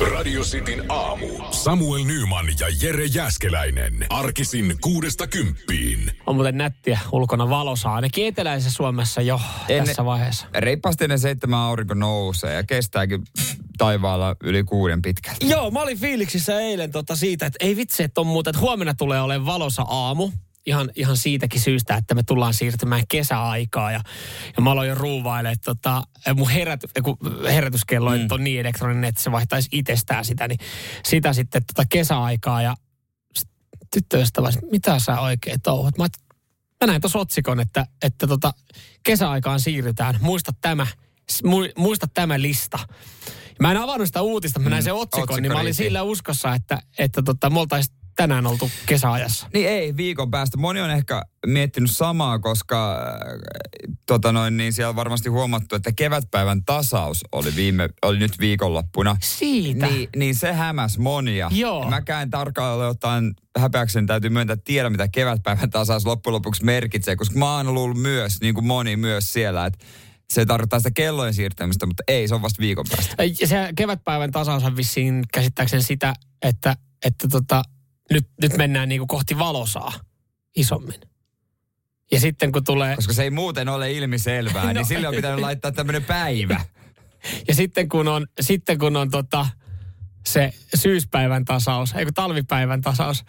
Radio Cityn aamu. Samuel Nyman ja Jere Jäskeläinen. Arkisin kuudesta kymppiin. On muuten nättiä ulkona valosaa, ainakin eteläisessä Suomessa jo En- tässä vaiheessa. Reippaasti ennen seitsemän aurinko nousee ja kestääkin taivaalla yli kuuden pitkälti. Joo, mä olin fiiliksissä eilen tota siitä, että ei vitsi, että on muuten, että huomenna tulee olemaan valosa aamu. Ihan, ihan siitäkin syystä, että me tullaan siirtymään kesäaikaa ja, ja mä aloin jo ruuvailemaan, että tota, mun herät, kun herätyskello mm. on niin elektroninen, että se vaihtaisi itsestään sitä, niin sitä sitten tota kesäaikaa ja tyttöystävä, mitä sä oikein touhut? Mä, mä näin tuossa otsikon, että, että tota, kesäaikaan siirrytään, muista tämä, muista tämä lista. Mä en avannut sitä uutista, mä näin sen otsikon, otsikko niin mä olin riitti. sillä uskossa, että, että tota, me oltaisiin tänään oltu kesäajassa. Niin ei, viikon päästä. Moni on ehkä miettinyt samaa, koska äh, tota noin, niin siellä on varmasti huomattu, että kevätpäivän tasaus oli, viime, oli nyt viikonloppuna. Siitä. Niin, niin se hämäs monia. Joo. Mäkään tarkkaan ottaen häpeäkseni täytyy myöntää tiedä, mitä kevätpäivän tasaus loppujen lopuksi merkitsee, koska mä oon luullut myös, niin kuin moni myös siellä, että se tarkoittaa sitä kellojen siirtämistä, mutta ei, se on vasta viikon päästä. Se kevätpäivän tasaus on vissiin käsittääkseni sitä, että, että tota, nyt, nyt mennään niinku kohti valosaa isommin. Ja sitten kun tulee, Koska se ei muuten ole ilmiselvää, no, niin sille on pitänyt laittaa tämmöinen päivä. ja sitten kun on, sitten kun on tota, se syyspäivän tasaus, ei kun talvipäivän tasaus,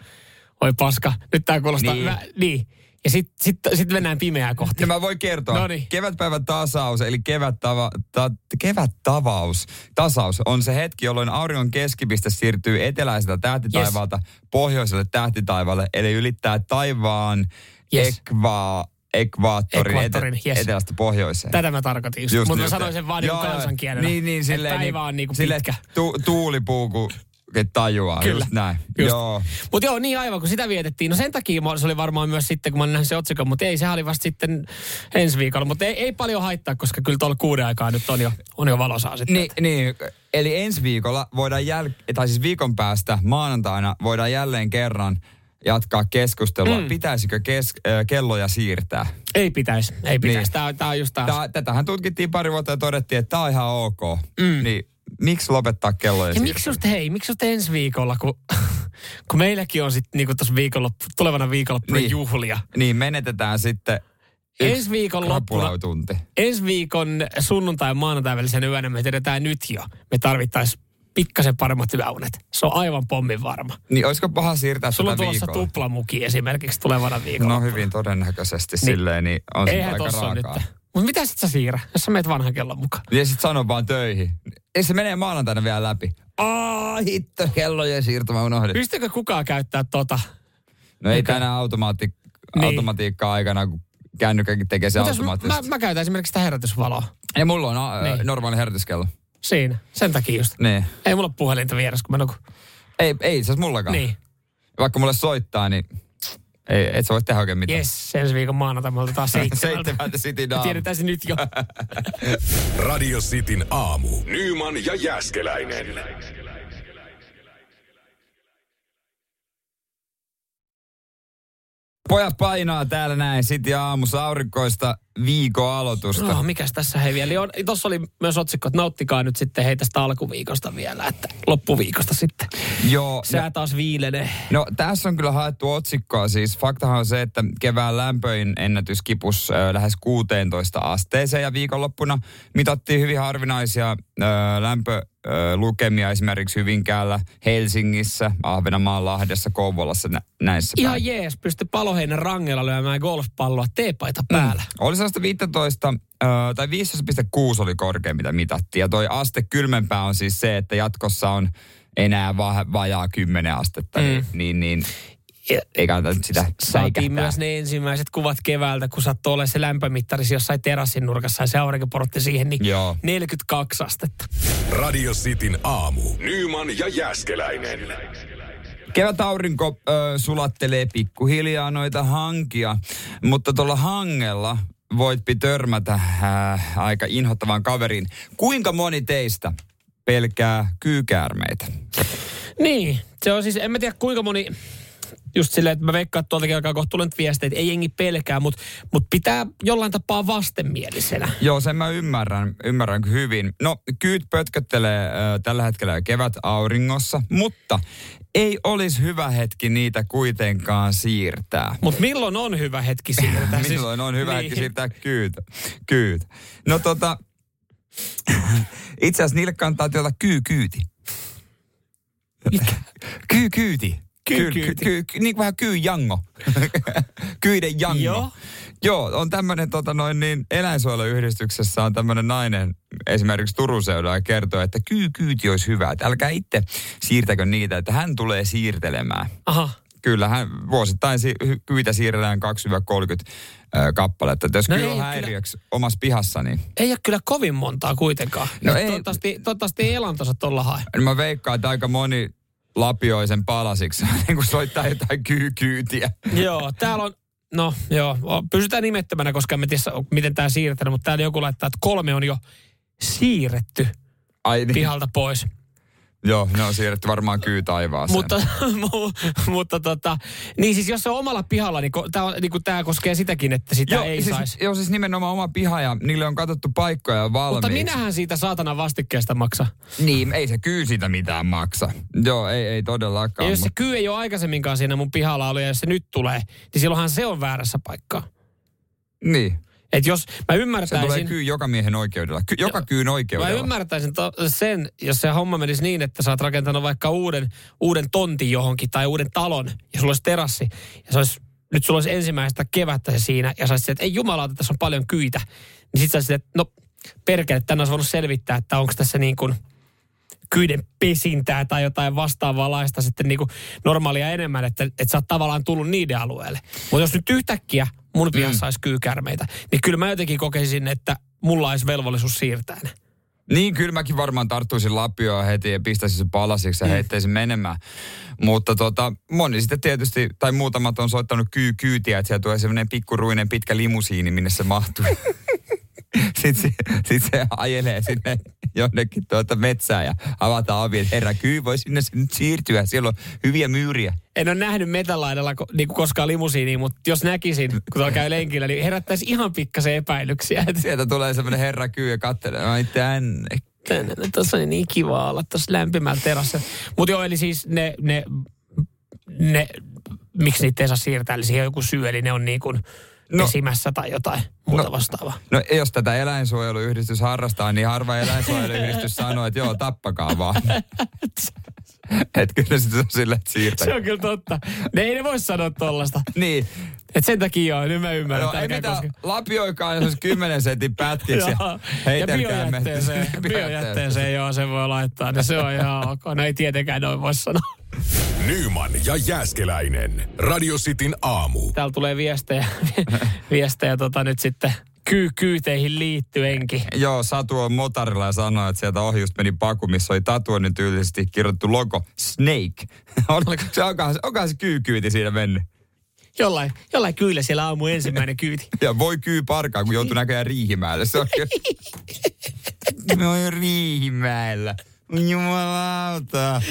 oi paska, nyt tää kuulostaa, Niin. niin, mä, niin. Ja sitten sit, sit mennään pimeää kohti. Ja mä voin kertoa, Noniin. kevätpäivän tasaus, eli kevättava, ta, kevättavaus, tasaus on se hetki, jolloin auringon keskipiste siirtyy eteläiseltä tähtitaivaalta pohjoiselle tähtitaivaalle, eli ylittää taivaan Yes. ekvaa, ekvaattorin, Ekvaattorin, ete, yes. etelästä pohjoiseen. Tätä mä tarkoitin just, Just mutta mä niin, sanoin että- sen vaan Joo, joo. kansankielellä. Niin, niin, että silleen, päivä niin, on niinku silleen, pitkä. Tu, tuulipuu, kun kun tajuaa. Kyllä. Just näin. Just. Joo. Mutta joo, niin aivan, kun sitä vietettiin. No sen takia se oli varmaan myös sitten, kun mä näin se otsikon, mutta ei, sehän oli vasta sitten ensi viikolla. Mutta ei, ei paljon haittaa, koska kyllä tuolla kuuden aikaa nyt on jo, on jo valosaa sitten. Niin, niin, eli ensi viikolla voidaan jäl- tai siis viikon päästä maanantaina voidaan jälleen kerran jatkaa keskustelua. Mm. Pitäisikö kes- kelloja siirtää? Ei pitäisi, ei pitäisi. Niin. Tämä, tämä on just taas. Tää, tätähän tutkittiin pari vuotta ja todettiin, että tämä on ihan ok. Mm. Niin miksi lopettaa kelloja ja miksi just, hei, miksi just ensi viikolla, kun, kun meilläkin on sitten niinku tuossa viikonloppu, tulevana viikonloppuna Niin. juhlia. Niin menetetään sitten Ensi viikon loppuna, ensi viikon sunnuntai ja maanantai välisenä yönä me tiedetään nyt jo. Me tarvittaisiin pikkasen paremmat yöunet. Se on aivan pommin varma. Niin olisiko paha siirtää Sulla on tätä tulossa viikolla? tuplamuki esimerkiksi tulevana viikolla. No hyvin todennäköisesti niin. Niin. silleen, niin on se aika tossa nyt. Mutta mitä sit sä siirrä, jos sä meet vanhan kellon mukaan? Ja sit sano vaan töihin. Ei se menee maanantaina vielä läpi. Aa, hitto, kellojen siirto, mä unohdin. Pystyykö kukaan käyttää tota? No ei tänään automaatti, Niin. automatiikkaa aikana, kun kännykkäkin tekee se Mutta jos mä, automaattisesti. mä, mä, käytän esimerkiksi sitä herätysvaloa. Ja mulla on a, Niin. normaali herätyskello. Siinä, sen takia just. Niin. Ei mulla ole puhelinta vieressä, kun mä nukun. Ei, ei itse asiassa mullakaan. Niin, Vaikka mulle soittaa, niin ei, et sä voi tehdä oikein mitään. yes, ensi viikon maanantai me otetaan seitsemältä. Seitsemältä City Me Daam. tiedetään se nyt jo. Radio Cityn aamu. Nyman ja Jäskeläinen. Pojat painaa täällä näin City aamussa aurinkoista viikon aloitusta. No, mikäs tässä hei vielä? On, tossa oli myös otsikko, että nauttikaa nyt sitten hei tästä alkuviikosta vielä, että loppuviikosta sitten. Joo, Sää taas viilenee. No tässä on kyllä haettu otsikkoa. Siis faktahan on se, että kevään lämpöin ennätys kipus äh, lähes 16 asteeseen ja viikonloppuna mitattiin hyvin harvinaisia äh, lämpölukemia esimerkiksi Hyvinkäällä, Helsingissä, Ahvenanmaan, Lahdessa, Kouvolassa nä- näissä Ihan päin. jees, pysty paloheinän rangella lyömään golfpalloa teepaita päällä. Oli sellaista 15, äh, tai 15,6 oli korkein, mitä mitattiin. Ja toi aste kylmempää on siis se, että jatkossa on enää va- vajaa 10 astetta. Mm. Niin, niin, niin Ja ei kannata nyt sitä Saatiin säikähtää. myös ne ensimmäiset kuvat keväältä, kun sattui olemaan se lämpömittarisi jossain terassin nurkassa ja se aurinko porotti siihen, niin Joo. 42 astetta. Radio Cityn aamu. Nyman ja Jäskeläinen. Kevät aurinko ö, sulattelee pikkuhiljaa noita hankia, mutta tuolla hangella voitpi törmätä äh, aika inhottavaan kaveriin. Kuinka moni teistä pelkää kyykäärmeitä? Niin, se on siis, en mä tiedä kuinka moni just silleen, että mä veikkaan, että tuoltakin alkaa kohta nyt viestejä, että ei jengi pelkää, mutta mut pitää jollain tapaa vastenmielisenä. Joo, sen mä ymmärrän, ymmärrän hyvin. No, kyyt pötköttelee äh, tällä hetkellä kevät auringossa, mutta ei olisi hyvä hetki niitä kuitenkaan siirtää. Mutta milloin on hyvä hetki siirtää? milloin on hyvä niin. hetki siirtää kyyt? kyyt. No tota, itse asiassa niille kannattaa tilata kyy-kyyti. Mikä? Kyy-kyyti. Kyy, Ky, ky, ky, niin kuin vähän kyy-jango. Kyiden jango. Joo. Joo, on tämmöinen tota noin niin, eläinsuojeluyhdistyksessä on tämmöinen nainen esimerkiksi Turun seudulla ja kertoo, että kyy-kyyti olisi hyvä. Että älkää itse siirtäkö niitä, että hän tulee siirtelemään. Aha. Kyllä, hän vuosittain si- kyitä siirrellään 2-30 ö, kappaletta. Että jos No no kyy on kyllä- häiriöksi omassa pihassa, niin Ei ole kyllä kovin montaa kuitenkaan. No No ei. Toivottavasti, toivottavasti ei elantonsa tuolla hae. niin mä veikkaan, että aika moni lapioi sen palasiksi, niin kuin soittaa jotain kyy-kyytiä. joo, täällä on, no joo, pysytään nimettömänä, koska en tiedä, miten tämä siirretään, mutta täällä joku laittaa, että kolme on jo siirretty Ai niin. pihalta pois. Joo, ne on siirretty varmaan kyy taivaaseen. Mutta, mu- mutta tota, niin siis jos se on omalla pihalla, niin, ko, tää, on, niin tämä koskee sitäkin, että sitä joo, ei siis, saisi. Joo, siis nimenomaan oma piha ja niille on katsottu paikkoja valmiiksi. Mutta minähän siitä saatana vastikkeesta maksa. Niin, ei se kyy siitä mitään maksa. Joo, ei, ei todellakaan. Ja jos se mut- kyy ei ole aikaisemminkaan siinä mun pihalla ollut ja jos se nyt tulee, niin silloinhan se on väärässä paikkaa. Niin, Et jos mä se tulee ymmärtäisin... kyy joka miehen oikeudella. Ky, joka kyyn Mä oikeudella. ymmärtäisin to, sen, jos se homma menisi niin, että sä oot rakentanut vaikka uuden, uuden tontin johonkin tai uuden talon ja sulla olisi terassi ja se olisi, nyt sulla olisi ensimmäistä kevättä se siinä ja sä olisit, että ei jumalauta, tässä on paljon kyitä. Niin sit sä olisit, että no perkele, tänne olisi voinut selvittää, että onko tässä niin kuin kyiden pesintää tai jotain vastaavaa laista sitten niin kuin normaalia enemmän, että, että sä oot tavallaan tullut niiden alueelle. Mutta jos nyt yhtäkkiä mun pihassa olisi kyykärmeitä, niin kyllä mä jotenkin kokisin, että mulla olisi velvollisuus siirtää ne. Niin, kyllä mäkin varmaan tarttuisin lapioon heti ja pistäisin sen palasiksi ja Mm. heittäisin menemään. Mutta tota, moni sitten tietysti, tai muutamat on soittanut kyy kyytiä, että siellä tulee semmoinen pikkuruinen pitkä limusiini, minne se mahtuu. sitten, se, sit se ajelee sinne jonnekin tuota metsään ja avataan ovi, että herra kyy voi sinne nyt siirtyä, siellä on hyviä myyriä. En ole nähnyt metälaidalla ko, niin koskaan limusiiniä, mutta jos näkisin, kun tuolla käy lenkillä, niin herättäisi ihan pikkasen epäilyksiä. Sieltä tulee semmoinen herra kyy ja katselee, ai tänne. tänne, tuossa on niin kiva olla tuossa lämpimällä terassa. Mutta joo, eli siis ne, ne, ne, miksi niitä ei saa siirtää, eli siihen on joku syy, eli ne on niin kuin No. pesimässä tai jotain muuta No. vastaavaa. No jos tätä eläinsuojeluyhdistys harrastaa, niin harva eläinsuojeluyhdistys sanoo, että joo, tappakaa vaan. että kyllä se on sille, että siirtää. Se on kyllä totta. Ne ei ne voi sanoa tollasta. Niin. Et sen takia joo, nyt mä ymmärrän. No, ei mitään, koske- lapioikaan jos 10 sentin pätkiksi ja heitelkää biojätteeseen, biojätteeseen, joo, se voi laittaa. Ne se on ihan ok. No ei tietenkään noin voi sanoa. Nyman ja Jääskeläinen. Radio Cityn aamu. Täällä tulee viestejä, viestejä tota nyt sitten kyy, kyyteihin liittyenkin. Joo, Satu on motarilla ja sanoi, että sieltä ohi just meni paku, missä oli tatuoinnin tyylisesti kirjoittu logo Snake. On- se onkohan, se- onkohan se kyykyyti siinä mennyt? Jollain, jollain kyllä siellä aamu ensimmäinen kyyti. Ja voi kyy parkaa, kun joutuu näköjään Riihimäelle. Se on No Riihimäellä. Jumalauta.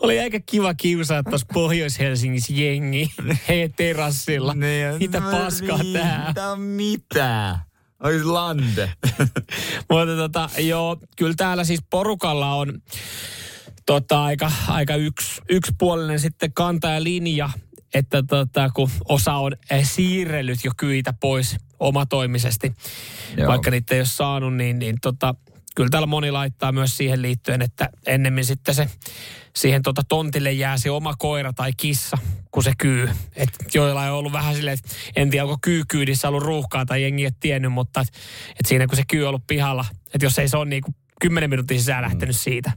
Oli aika kiva kiusaa tuossa Pohjois-Helsingissä jengi heidän terassilla. Mitä paskaa tää? Tää mitä? Ois lande. Mutta tota, joo, kyllä täällä siis porukalla on tota, aika, aika yksi, yksipuolinen sitten kanta ja linja, että tota, kun osa on eh, siirrellyt jo kyitä pois omatoimisesti. Joo. vaikka niitä ei ole saanut, niin, niin tota, kyllä täällä moni laittaa myös siihen liittyen, että ennemmin sitten se siihen tota tontille jää se oma koira tai kissa, kun se kyy. Et joilla on ollut vähän silleen, että en tiedä, onko kyykyydissä ollut ruuhkaa tai jengi ei tiennyt, mutta et, et siinä kun se kyy on ollut pihalla, että jos ei se ole niin kuin 10 minuutin sisään lähtenyt siitä,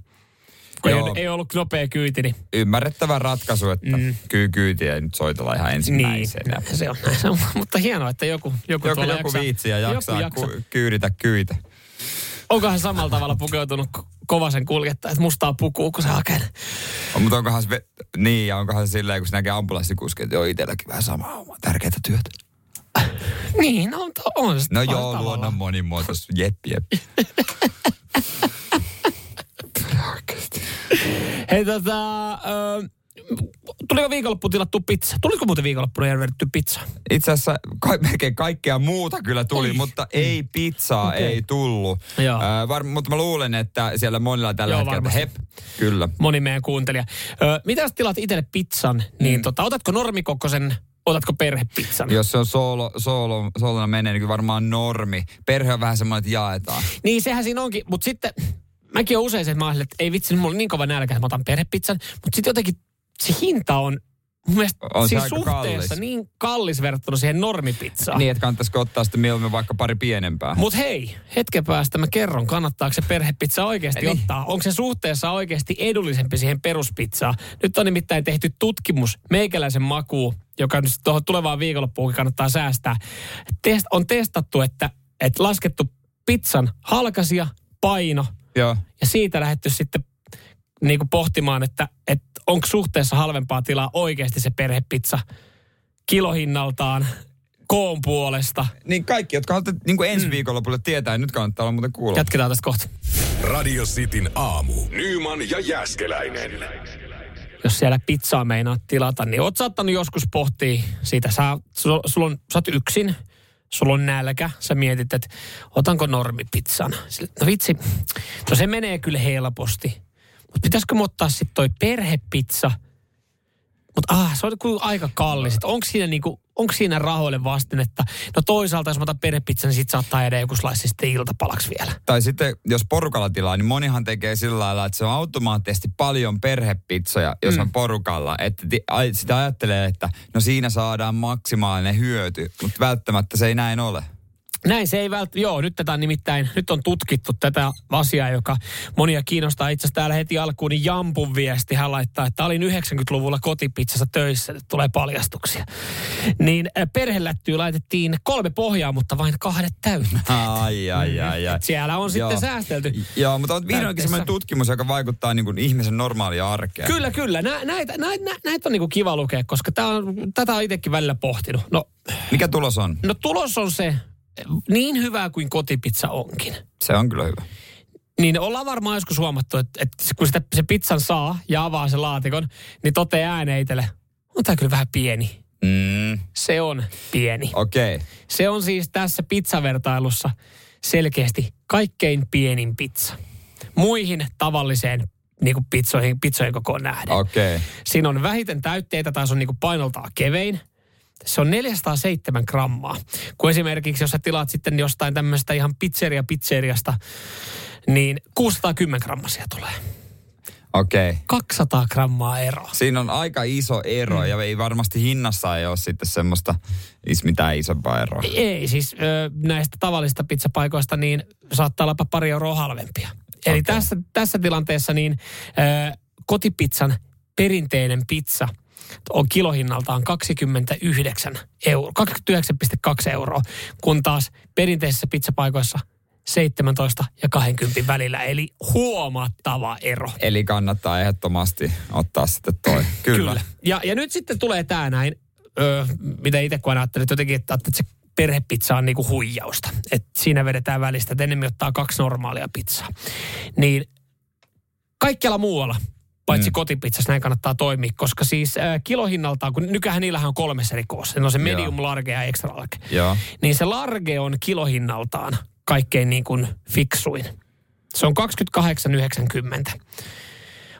kun ei, Joo. ei ollut nopea kyyti, niin Ymmärrettävä ratkaisu, että mm. kyykyytiä ei nyt soitella ihan niin, ensimmäisenä. se on, se on. Mutta hienoa, että joku, joku, Joku, joku jaksaa. viitsi ja jaksaa Joku ku, kyyditä kyitä. Onkohan samalla tavalla pukeutunut ko- kovasen kuljettaja, että mustaa pukuu, kun se hakee. On, mutta onkohan se, niin, ja onkohan se silleen, kun se näkee ambulanssikuskeja, että joo, itselläkin vähän sama homma, tärkeää työtä. Niin, no, on, on se No joo, tavallaan. luonnon monimuotoisuus, jep, jep. Hei tota, ö, tuliko viikonloppu tilattu pizza? Tuliko muuten viikonloppuna järvedetty pizza? Itse asiassa ka- melkein kaikkea muuta kyllä tuli, Ei. mutta ei pizzaa Okei. ei tullut. Joo. Äh, var, mutta mä luulen, että siellä monilla tällä Joo, hetkellä, varmasti. hep, kyllä. Moni meidän kuuntelija. Ö, mitä jos tilaat itselle pizzan, niin Mm. tota, otatko normikokoisen, otatko perhepizzan? Jos se on soolo, soolo, soolona menee, niin varmaan normi. Perhe on vähän semmoinen, että jaetaan. Niin sehän siinä onkin, mutta sitten mäkin on usein se, että mä että ei vitsi, mulla on niin kova nälkä, että mä otan perhepizzan. Mutta sitten jotenkin se hinta on mun mielestä On siis suhteessa kallis. niin kallis verrattuna siihen normipizzaan. Niin, että kannattaisiko ottaa sitten mieluummin vaikka pari pienempää. Mutta hei, hetken päästä mä kerron, kannattaako se perhepizza oikeasti Niin. ottaa. Onko se suhteessa oikeasti edullisempi siihen peruspizzaan? Nyt on nimittäin tehty tutkimus meikäläisen makuun, joka nyt tuohon tulevaan viikonloppuun kannattaa säästää. Test, on testattu, että, että laskettu pizzan halkasia, paino Joo. ja siitä lähdetty sitten niin kuin pohtimaan, että, että onko suhteessa halvempaa tilaa oikeasti se perhepizza kilohinnaltaan, koon puolesta. Niin kaikki, jotka haluatte niin kuin ensi mm. viikonlopulle tietää, nyt kannattaa olla muuten kuulla. Jatketaan tästä kohta. Radio Cityn aamu. Nyman ja Jäskeläinen. jos siellä pizzaa meinaat tilata, niin oot saattanut joskus pohtia siitä. Sä, sulla, sulla on, sä oot yksin, sulla on nälkä, sä mietit, että otanko normipizzan. No vitsi, no se menee kyllä helposti. Mutta pitäisikö mä ottaa sitten toi perhepizza? Mutta ah, se on kyllä aika kallis. Onko siinä, niinku, onko siinä rahoille vastinetta? No toisaalta, jos mä otan perhepizzan, niin sit saattaa jäädä joku slice sitten iltapalaksi vielä. Tai sitten, jos porukalla tilaa, niin monihan tekee sillä lailla, että se on automaattisesti paljon perhepizzoja, jos mm. on porukalla. Että sitä ajattelee, että no siinä saadaan maksimaalinen hyöty, mutta välttämättä se ei näin ole. Näin se ei välttämättä, joo, nyt tätä nimittäin, nyt on tutkittu tätä asiaa, joka monia kiinnostaa. Itse asiassa täällä heti alkuun, niin Jampun viesti, hän laittaa, että olin 90-luvulla kotipizzassa töissä, nyt tulee paljastuksia. Niin äh, perhelättyy laitettiin kolme pohjaa, mutta vain kahdet täyttä. Ai, ai, ai, ai. Siellä on sitten Joo. säästelty. Joo, mutta on vihdoinkin semmoinen tutkimus, joka vaikuttaa niin kuin ihmisen normaalia arkeen. Kyllä, kyllä. Nä, näitä, näitä, näitä on niinku kiva lukea, koska tää on, tätä on itsekin välillä pohtinut. No, Mikä tulos on? no tulos on se, niin hyvää kuin kotipizza onkin. Se on kyllä hyvä. Niin ollaan varmaan joskus huomattu, että, että kun sitä, se pizzan saa ja avaa sen laatikon, niin toteaa ääneen itselle, on tää kyllä vähän pieni. Mm, Se on pieni. Okei. Okay. Se on siis tässä pizzavertailussa selkeästi kaikkein pienin pizza. Muihin tavalliseen niin kuin pizzoihin, pizzojen kokoon nähden. Okei. Okay. Siinä on vähiten täytteitä tai se on niin kuin painoltaan kevein. Se on 407 grammaa. Kun esimerkiksi jos sä tilaat sitten jostain tämmöistä ihan pizzeria pizzeriasta, niin 610 grammasia tulee. Okei. Okay. 200 grammaa eroa. Siinä on aika iso ero mm. ja ei varmasti hinnassa ei ole sitten semmoista is mitään isompaa eroa. Ei siis ö, näistä tavallisista pizzapaikoista niin saattaa olla pari euroa halvempia. Eli tässä, tässä tilanteessa niin ö, kotipizzan perinteinen pizza on kilohinnaltaan 29 euro, 29,2 euroa, kun taas perinteisissä pizzapaikoissa 17 ja 20 välillä, eli huomattava ero. Eli kannattaa ehdottomasti ottaa sitten toi. Kyllä. Kyllä. Ja, ja nyt sitten tulee tämä näin, öö, mitä itse kun ajattelin, että jotenkin, että, että se perhepizza on niinku huijausta. Että siinä vedetään välistä, että enemmän ottaa kaksi normaalia pizzaa. Niin kaikkialla muualla, paitsi mm. kotipizzassa näin kannattaa toimia, koska siis äh, kilohinnaltaan, kun nykyään niillähän on kolmessa eri koossa. Ne on se medium, Joo. large ja extra large. Joo. Niin se large on kilohinnaltaan kaikkein niin kuin fiksuin. Se on 28,90.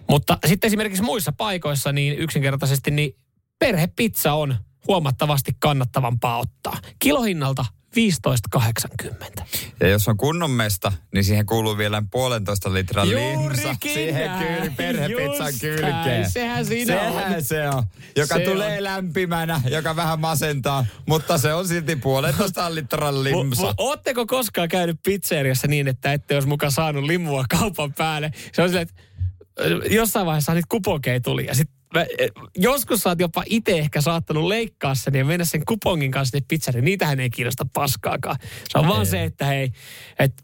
Mutta sitten esimerkiksi muissa paikoissa niin yksinkertaisesti niin perhepizza on huomattavasti kannattavampaa ottaa. Kilohinnalta 15,80. Ja jos on kunnon mesta, niin siihen kuuluu vielä puolentoista litran limsa. Siihen kyllä perhepizzan kylkeen. Sehän siinä Sehän on. se on. Joka Se tulee on. lämpimänä, joka vähän masentaa, mutta se on silti puolentoista litran limsa. Mu- Ootteko koskaan käynyt pizzeriassa niin, että ette olisi mukaan saanut limua kaupan päälle? Se on silleen, että jossain vaiheessa niitä kuponkeja tuli ja sitten joskus sä oot jopa itse ehkä saattanut leikkaa sen ja mennä sen kupongin kanssa sinne pizzeriin. Niitähän ei kiinnosta paskaakaan. Se on vaan Ei. se, että hei, että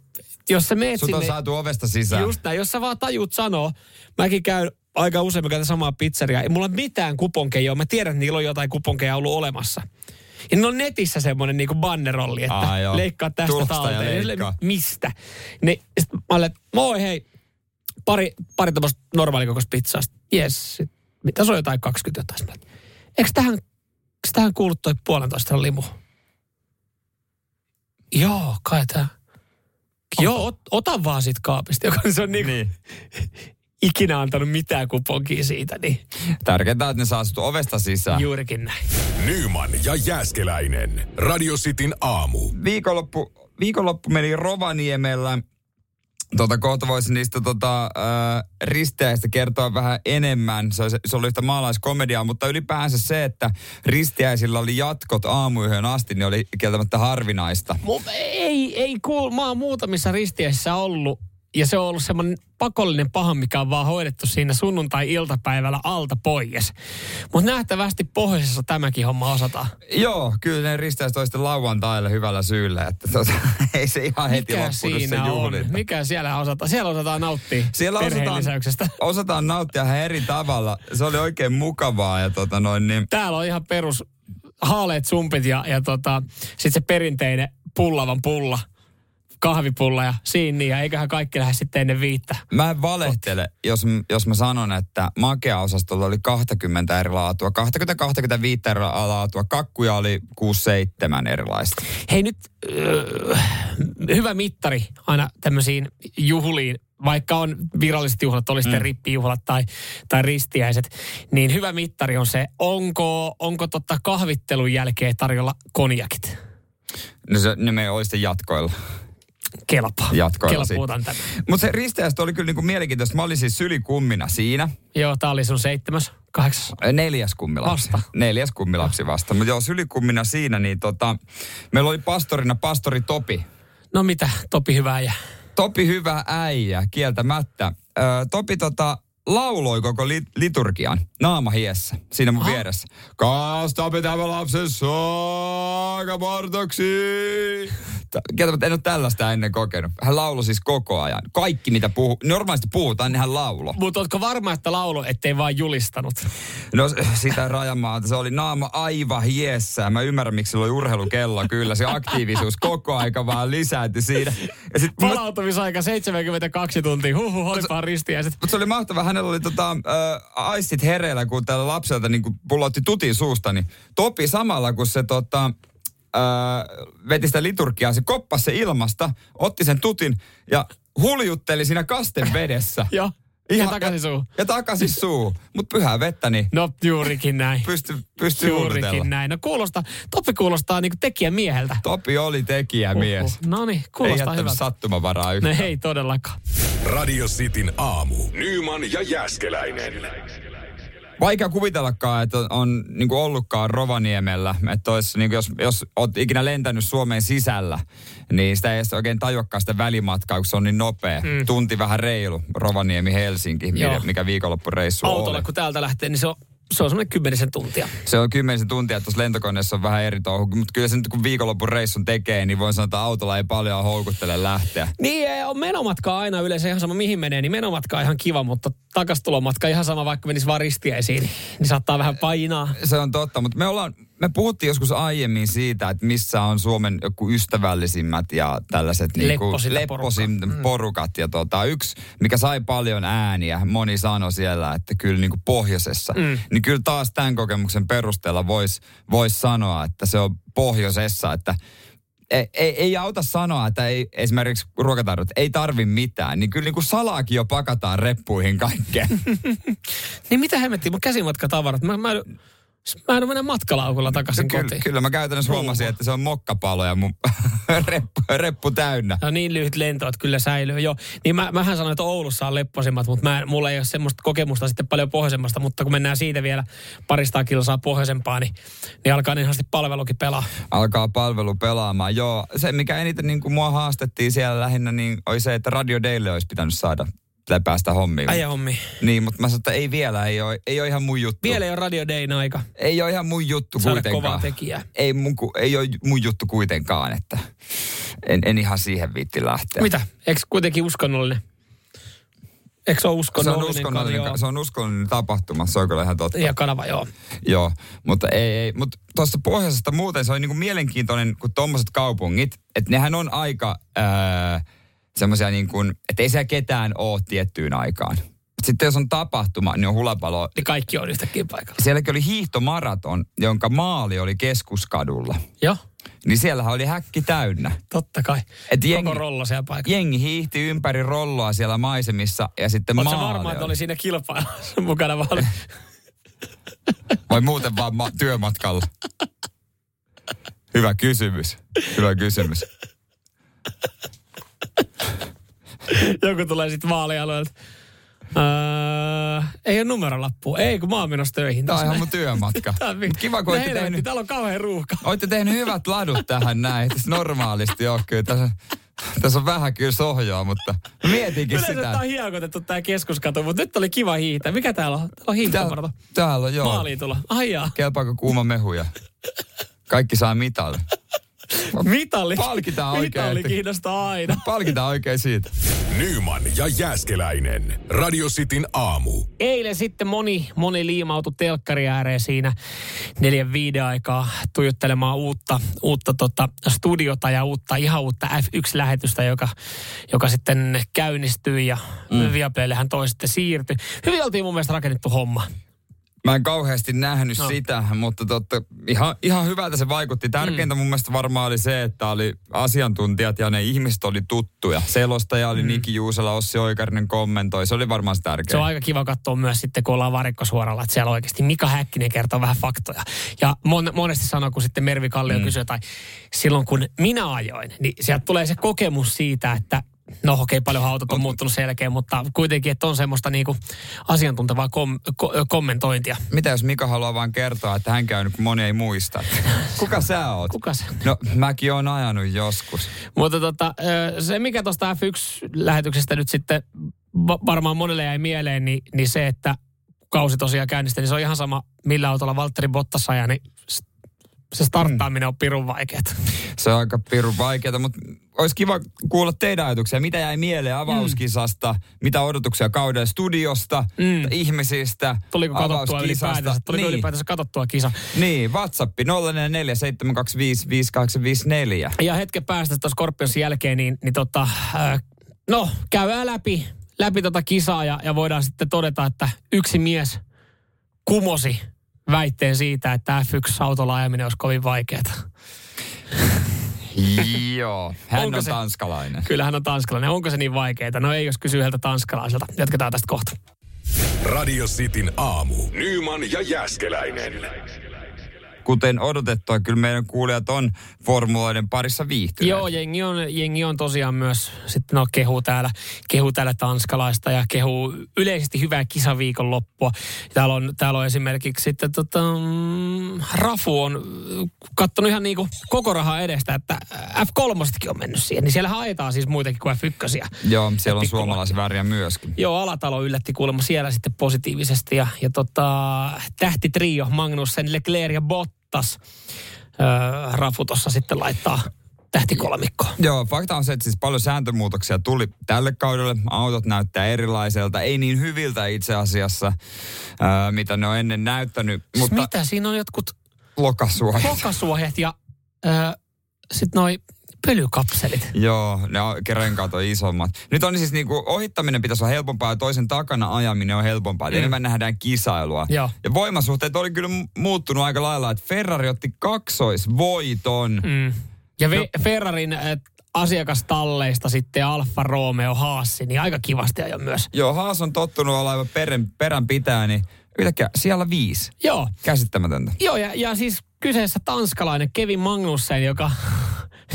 jos sä meet Sut sinne... on saatu ovesta sisään. Just näin, jos sä vaan tajut sanoa, mäkin käyn aika usein, mä käytän samaa pizzeriaa, ei mulla mitään kuponkeja ole. Mä tiedän, että niillä on jotain kuponkeja ollut olemassa. Ja ne on netissä semmoinen niinku bannerolli, että Aa, joo. leikkaa tästä Tulosta ja talteen. Leikkaa. Mistä? Niin, sit mä olen, moi hei, pari, pari tämmöistä normaalikokoista pizzaa. Yes, sit mitä se on jotain 20 jotain. Eikö tähän, eikö tähän kuulu toi puolentoista limu? Joo, kai tää. Joo, ot, ota vaan siitä kaapista, joka se on niinku Niin. ikinä antanut mitään kuponkia siitä, niin Tärkeintä on, että ne saa sut ovesta sisään. juurikin näin. Nyman ja Jääskeläinen. Radio Cityn aamu. Viikonloppu, viikonloppu meni Rovaniemellä. Tota, kohta voisin niistä tota, äh, risteäistä kertoa vähän enemmän. Se, se oli yhtä maalaiskomediaa, mutta ylipäänsä se, että risteäisillä oli jatkot aamuyhön asti, niin oli kieltämättä harvinaista. Mu- ei, ei kuul, mä oon muutamissa ristiäisissä ollut ja se on ollut semmoinen pakollinen paha, mikä on vaan hoidettu siinä sunnuntai-iltapäivällä alta pois. Mutta nähtävästi pohjoisessa tämäkin homma osataan. Joo, kyllä ne risteäiset oli sitten lauantaille hyvällä syyllä, että tota, ei se ihan heti Mikä loppunut se siinä on? Mikä siellä osataan? Siellä osataan nauttia Siellä osataan, osataan nauttia ihan eri tavalla. Se oli oikein mukavaa ja tota noin niin, Täällä on ihan perus haaleet sumpit ja, ja tota, sitten se perinteinen pullavan pulla, kahvipulla ja siinä niin, ja eiköhän kaikki lähde sitten ennen viittä. Mä en valehtele, jos, jos mä sanon, että makea-osastolla oli 20 eri laatua, 20-25 eri laatua, kakkuja oli 6-7 erilaista. Hei nyt, öö, hyvä mittari aina tämmöisiin juhliin, vaikka on viralliset juhlat, oli sitten mm. rippijuhlat tai, tai ristiäiset, niin hyvä mittari on se, onko, onko totta kahvittelun jälkeen tarjolla konjakit. No se, ne me oli sitten jatkoilla. Kelpaa. Jatkoilla tänne. Mutta se risteästä oli kyllä niinku mielenkiintoista. Mä olin siis sylikummina siinä. Joo, tää oli sun seitsemäs, kahdeksas. Neljäs kummilapsi. Vasta. Neljäs kummilapsi vasta. Mutta joo, sylikummina siinä, niin tota, meillä oli pastorina pastori Topi. No mitä, Topi hyvää ja Topi hyvä äijä, kieltämättä. Ö, Topi tota, lauloi koko li- liturgian naama hiessä, siinä mun Aha. vieressä. Kasta pitävä lapsen. Tä- Kieltämättä en ole tällaista ennen kokenut. Hän lauloi siis koko ajan. Kaikki mitä puhu, normaalisti puhutaan, niin hän laulo. Mutta ootko varma, että laulu, ettei vaan julistanut? No sitä rajamaata, se oli naama aivan hiessä. Mä ymmärrän, miksi sillä oli urheilukello. Kyllä se aktiivisuus koko aika vaan lisääntyi siinä. Ja sit, Palautumisaika 72 tuntia. Huhu, olipa ristiäiset. mut se oli mahtavaa. Hänellä oli tota, äh, aistit hereillä, kun tällä lapselta niin pullotti tutin suusta. Niin Topi samalla, kun se tota, äh, veti sitä liturgiaa, se koppasi se ilmasta, otti sen tutin ja huljutteli siinä kasten vedessä. Joo, ja takaisin suu. Ja takaisin suu. Mutta pyhää vettä, niin No juurikin näin. pysty, pysty. Juurikin näin. No kuulostaa, Toppi kuulostaa niinku tekijämieheltä. Topi oli tekijämies. No niin, Ei kuulostaa jättänyt hyvältä. sattumavaraa No yhtään. ei todellakaan. Radio Cityn aamu. Nyman ja Jääskeläinen. Vaikea kuvitellakaan, että on, on niin kuin ollutkaan Rovaniemellä. Että olisi, niin kuin jos, jos olet ikinä lentänyt Suomen sisällä, niin sitä ei oikein tajuakaan sitä välimatkaa, kun se on niin nopea. Mm. Tunti vähän reilu Rovaniemi-Helsinki, mikä, mikä viikonloppureissu Autolla oli. kun täältä lähtee, niin se on, se on semmoinen kymmenisen tuntia. Se on kymmenisen tuntia, että tuossa lentokoneessa on vähän eri touhu. Mutta kyllä se nyt kun viikonloppun reissun tekee, niin voin sanoa, että autolla ei paljon houkuttele lähteä. Niin, ei, on menomatka aina yleensä ihan sama mihin menee, niin menomatka on ihan kiva, mutta takastulomatka ihan sama, vaikka menisi vaan ristiäisiin, niin, niin saattaa vähän painaa. Se on totta, mutta me ollaan, me puhuttiin joskus aiemmin siitä, että missä on Suomen joku ystävällisimmät ja tällaiset niinku lepposin porukkaa. Mm. porukat. Ja tota, yksi, mikä sai paljon ääniä, moni sanoi siellä, että kyllä niinku pohjoisessa. Mm. Niin kyllä taas tämän kokemuksen perusteella voisi vois sanoa, että se on pohjoisessa, että ei, ei, ei auta sanoa, että ei, esimerkiksi ruokatarjot ei tarvi mitään, niin kyllä niin kuin salaakin jo pakataan reppuihin kaikkea. Niin mitä hemmettiin, mun käsimatkatavarat, mä, mä, mä en mennä matkalaukulla takaisin kyllä, kotiin. kyllä mä käytännössä huomasin, että se on mokkapaloja mun reppu, reppu täynnä. No niin lyhyt lento, että kyllä säilyy. Joo. Niin mä, mähän sanoin, että Oulussa on lepposimmat, mutta mä, mulla ei ole semmoista kokemusta sitten paljon pohjoisemmasta, mutta kun mennään siitä vielä parista kilsaa pohjoisempaa, niin, niin alkaa niin palvelukin pelaa. Alkaa palvelu pelaamaan. Joo, se mikä eniten niin kuin mua haastettiin siellä lähinnä, niin oli se, että Radio Daily olisi pitänyt saada läpäästä hommiin. Äijä hommi. Niin, mutta mä sanoin, että ei vielä, ei ole, ei ole ihan mun juttu. Vielä ei ole Radio Dayn aika. Ei ole ihan mun juttu Saada kuitenkaan. kovaa tekijää. Ei, mun, ei ole mun juttu kuitenkaan, että en, en ihan siihen viitti lähteä. Mitä? Eikö kuitenkin uskonnollinen? Eikö se ole Se uskonnollinen? on, uskonnollinen, kanava? se on uskonnollinen tapahtuma, se on kyllä ihan totta. Ja kanava, joo. Joo, mutta ei, ei. Mutta tuosta pohjoisesta muuten se on niinku mielenkiintoinen, kun tuommoiset kaupungit, että nehän on aika ää, semmoisia niin kuin, että ei siellä ketään ole tiettyyn aikaan. Sitten jos on tapahtuma, niin on hulapalo. Niin kaikki on yhtäkkiä paikalla. Sielläkin oli hiihtomaraton, jonka maali oli keskuskadulla. Joo, Niin siellähän oli häkki täynnä. totta kai. Et Koko jengi, rollo siellä paikalla. jengi hiihti ympäri rolloa siellä maisemissa ja sitten Oletko maali varma, että oli. oli siinä kilpailussa mukana vaan? oli- Vai muuten vaan ma- työmatkalla? Hyvä kysymys. Hyvä kysymys. Joku tulee sitten vaalialueelta. Öö, ei ole numerolappua. Ei, kun mä oon menossa töihin. Tämä on ihan mun työmatka. On kiva, kun olette tehnyt, Täällä on kauhean ruuhka. olette tehnyt hyvät ladut tähän näin. Tässä normaalisti ole kyllä. Tässä, tässä on vähän kyllä sohjoa, mutta mietinkin Yleensä sitä. tää on hiekotettu tää keskuskatu, mutta nyt oli kiva hiihtää. Mikä täällä on? Täällä on hiihtomaraton. Täällä, täällä on, joo. Maaliin tulla. Ai jaa. Kelpaako kuuma mehuja? Kaikki saa mitalli. Mitalli. Palkitaan Mitalli oikein. kiinnostaa aina. Palkitaan oikein siitä. Nyman ja Jääskeläinen. Radio Cityn aamu. Eilen sitten moni, moni liimautui telkkari ääreen siinä neljän viiden aikaa tuijottelemaan uutta, uutta tota studiota ja uutta, ihan uutta F1-lähetystä, joka, joka sitten käynnistyi ja mm. Viaplaylle toi sitten siirtyi. Hyvin oltiin mun mielestä rakennettu homma. Mä en kauheasti nähnyt No. sitä, mutta totta, ihan, ihan hyvältä se vaikutti. Tärkeintä mm. mun mielestä varmaan oli se, että oli asiantuntijat ja ne ihmiset oli tuttuja. Selostaja oli mm. Niki Juusela, Ossi Oikarinen kommentoi. Se oli varmaan se tärkein. Se on aika kiva katsoa myös sitten, kun ollaan varikkosuoralla, että siellä oikeasti Mika Häkkinen kertoo vähän faktoja. Ja mon, monesti sanoo, kun sitten Mervi Kallio mm. kysyy, tai silloin kun minä ajoin, niin sieltä tulee se kokemus siitä, että No okei, okay, paljon autot on muuttunut selkeä, mutta kuitenkin, että on semmoista niinku asiantuntevaa kom, ko, kommentointia. Mitä jos Mika haluaa vaan kertoa, että hän käynyt, kun moni ei muista? Kuka sä oot? Kuka se? No mäkin oon ajanut joskus. Mutta tota, se, mikä tuosta F1-lähetyksestä nyt sitten va- varmaan monelle jäi mieleen, niin, niin se, että kausi tosiaan käynnistyi, niin se on ihan sama, millä autolla Valtteri Bottas ajaa, niin se starttaaminen on pirun vaikeaa. Se on aika pirun vaikeaa, mutta olisi kiva kuulla teidän ajatuksia. Mitä jäi mieleen avauskisasta? Mm. Mitä odotuksia kauden studiosta, Mm. mm. ihmisistä, Tuliko katsottua avauskisasta? ylipäätänsä? Tuliko niin. ylipäätänsä katsottua kisa? Niin, WhatsApp 0447255854. Ja hetken päästä tuon Scorpionsin jälkeen, niin, niin tota, äh, no, käydään läpi, läpi tota kisaa ja, ja voidaan sitten todeta, että yksi mies kumosi väitteen siitä, että F1-autolla ajaminen olisi kovin vaikeaa. Joo, hän Onko on se- tanskalainen. Kyllä hän on tanskalainen. Onko se niin vaikeaa? No ei, jos kysyy yhdeltä tanskalaiselta. Jatketaan tästä kohta. Radio Cityn aamu. Nyman ja Jääskeläinen. Kuten odotettua, kyllä meidän kuulijat on formuloiden parissa viihtyneet. Joo, jengi on, jengi on tosiaan myös, sitten no kehu täällä, kehu täällä tanskalaista ja kehu yleisesti hyvää kisaviikon loppua. Täällä on, täällä on esimerkiksi sitten tota, mm, Rafu on kattonut ihan niinku koko rahaa edestä, että F3 on mennyt siihen, niin siellä ajetaan siis muitakin kuin F1. Joo, siellä on suomalaisväriä myöskin. Joo, Alatalo yllätti kuulemma siellä sitten positiivisesti ja, ja tota, tähti trio Magnussen, Leclerc ja Bottas. Öö, Rafu tuossa sitten laittaa tähtikolmikkoon. Joo, fakta on se, että siis paljon sääntömuutoksia tuli tälle kaudelle. Autot näyttää erilaiselta, ei niin hyviltä itse asiassa, ää, mitä ne on ennen näyttänyt. Mutta... Mutta Mitä? Siinä on jotkut lokasuojat. pokasuohet ja sitten noi pölykapselit. Joo, ne on, renkaat on isommat. Nyt on siis niinku, ohittaminen pitäisi olla helpompaa ja toisen takana ajaminen on helpompaa. Mm. Mm. Enemmän nähdään kisailua. Joo. Ja voimasuhteet oli kyllä mu- muuttunut aika lailla, että Ferrari otti kaksoisvoiton. Mm. Mm. Ja ve- No. Ferrarin äh, asiakastalleista sitten Alfa Romeo Haassi, niin aika kivasti ajo myös. Joo, Haas on tottunut olla aivan perän, perän pitää, niin yhtäkkiä siellä viisi. Joo, Käsittämätöntä. Joo, ja, ja siis kyseessä tanskalainen Kevin Magnussen, joka,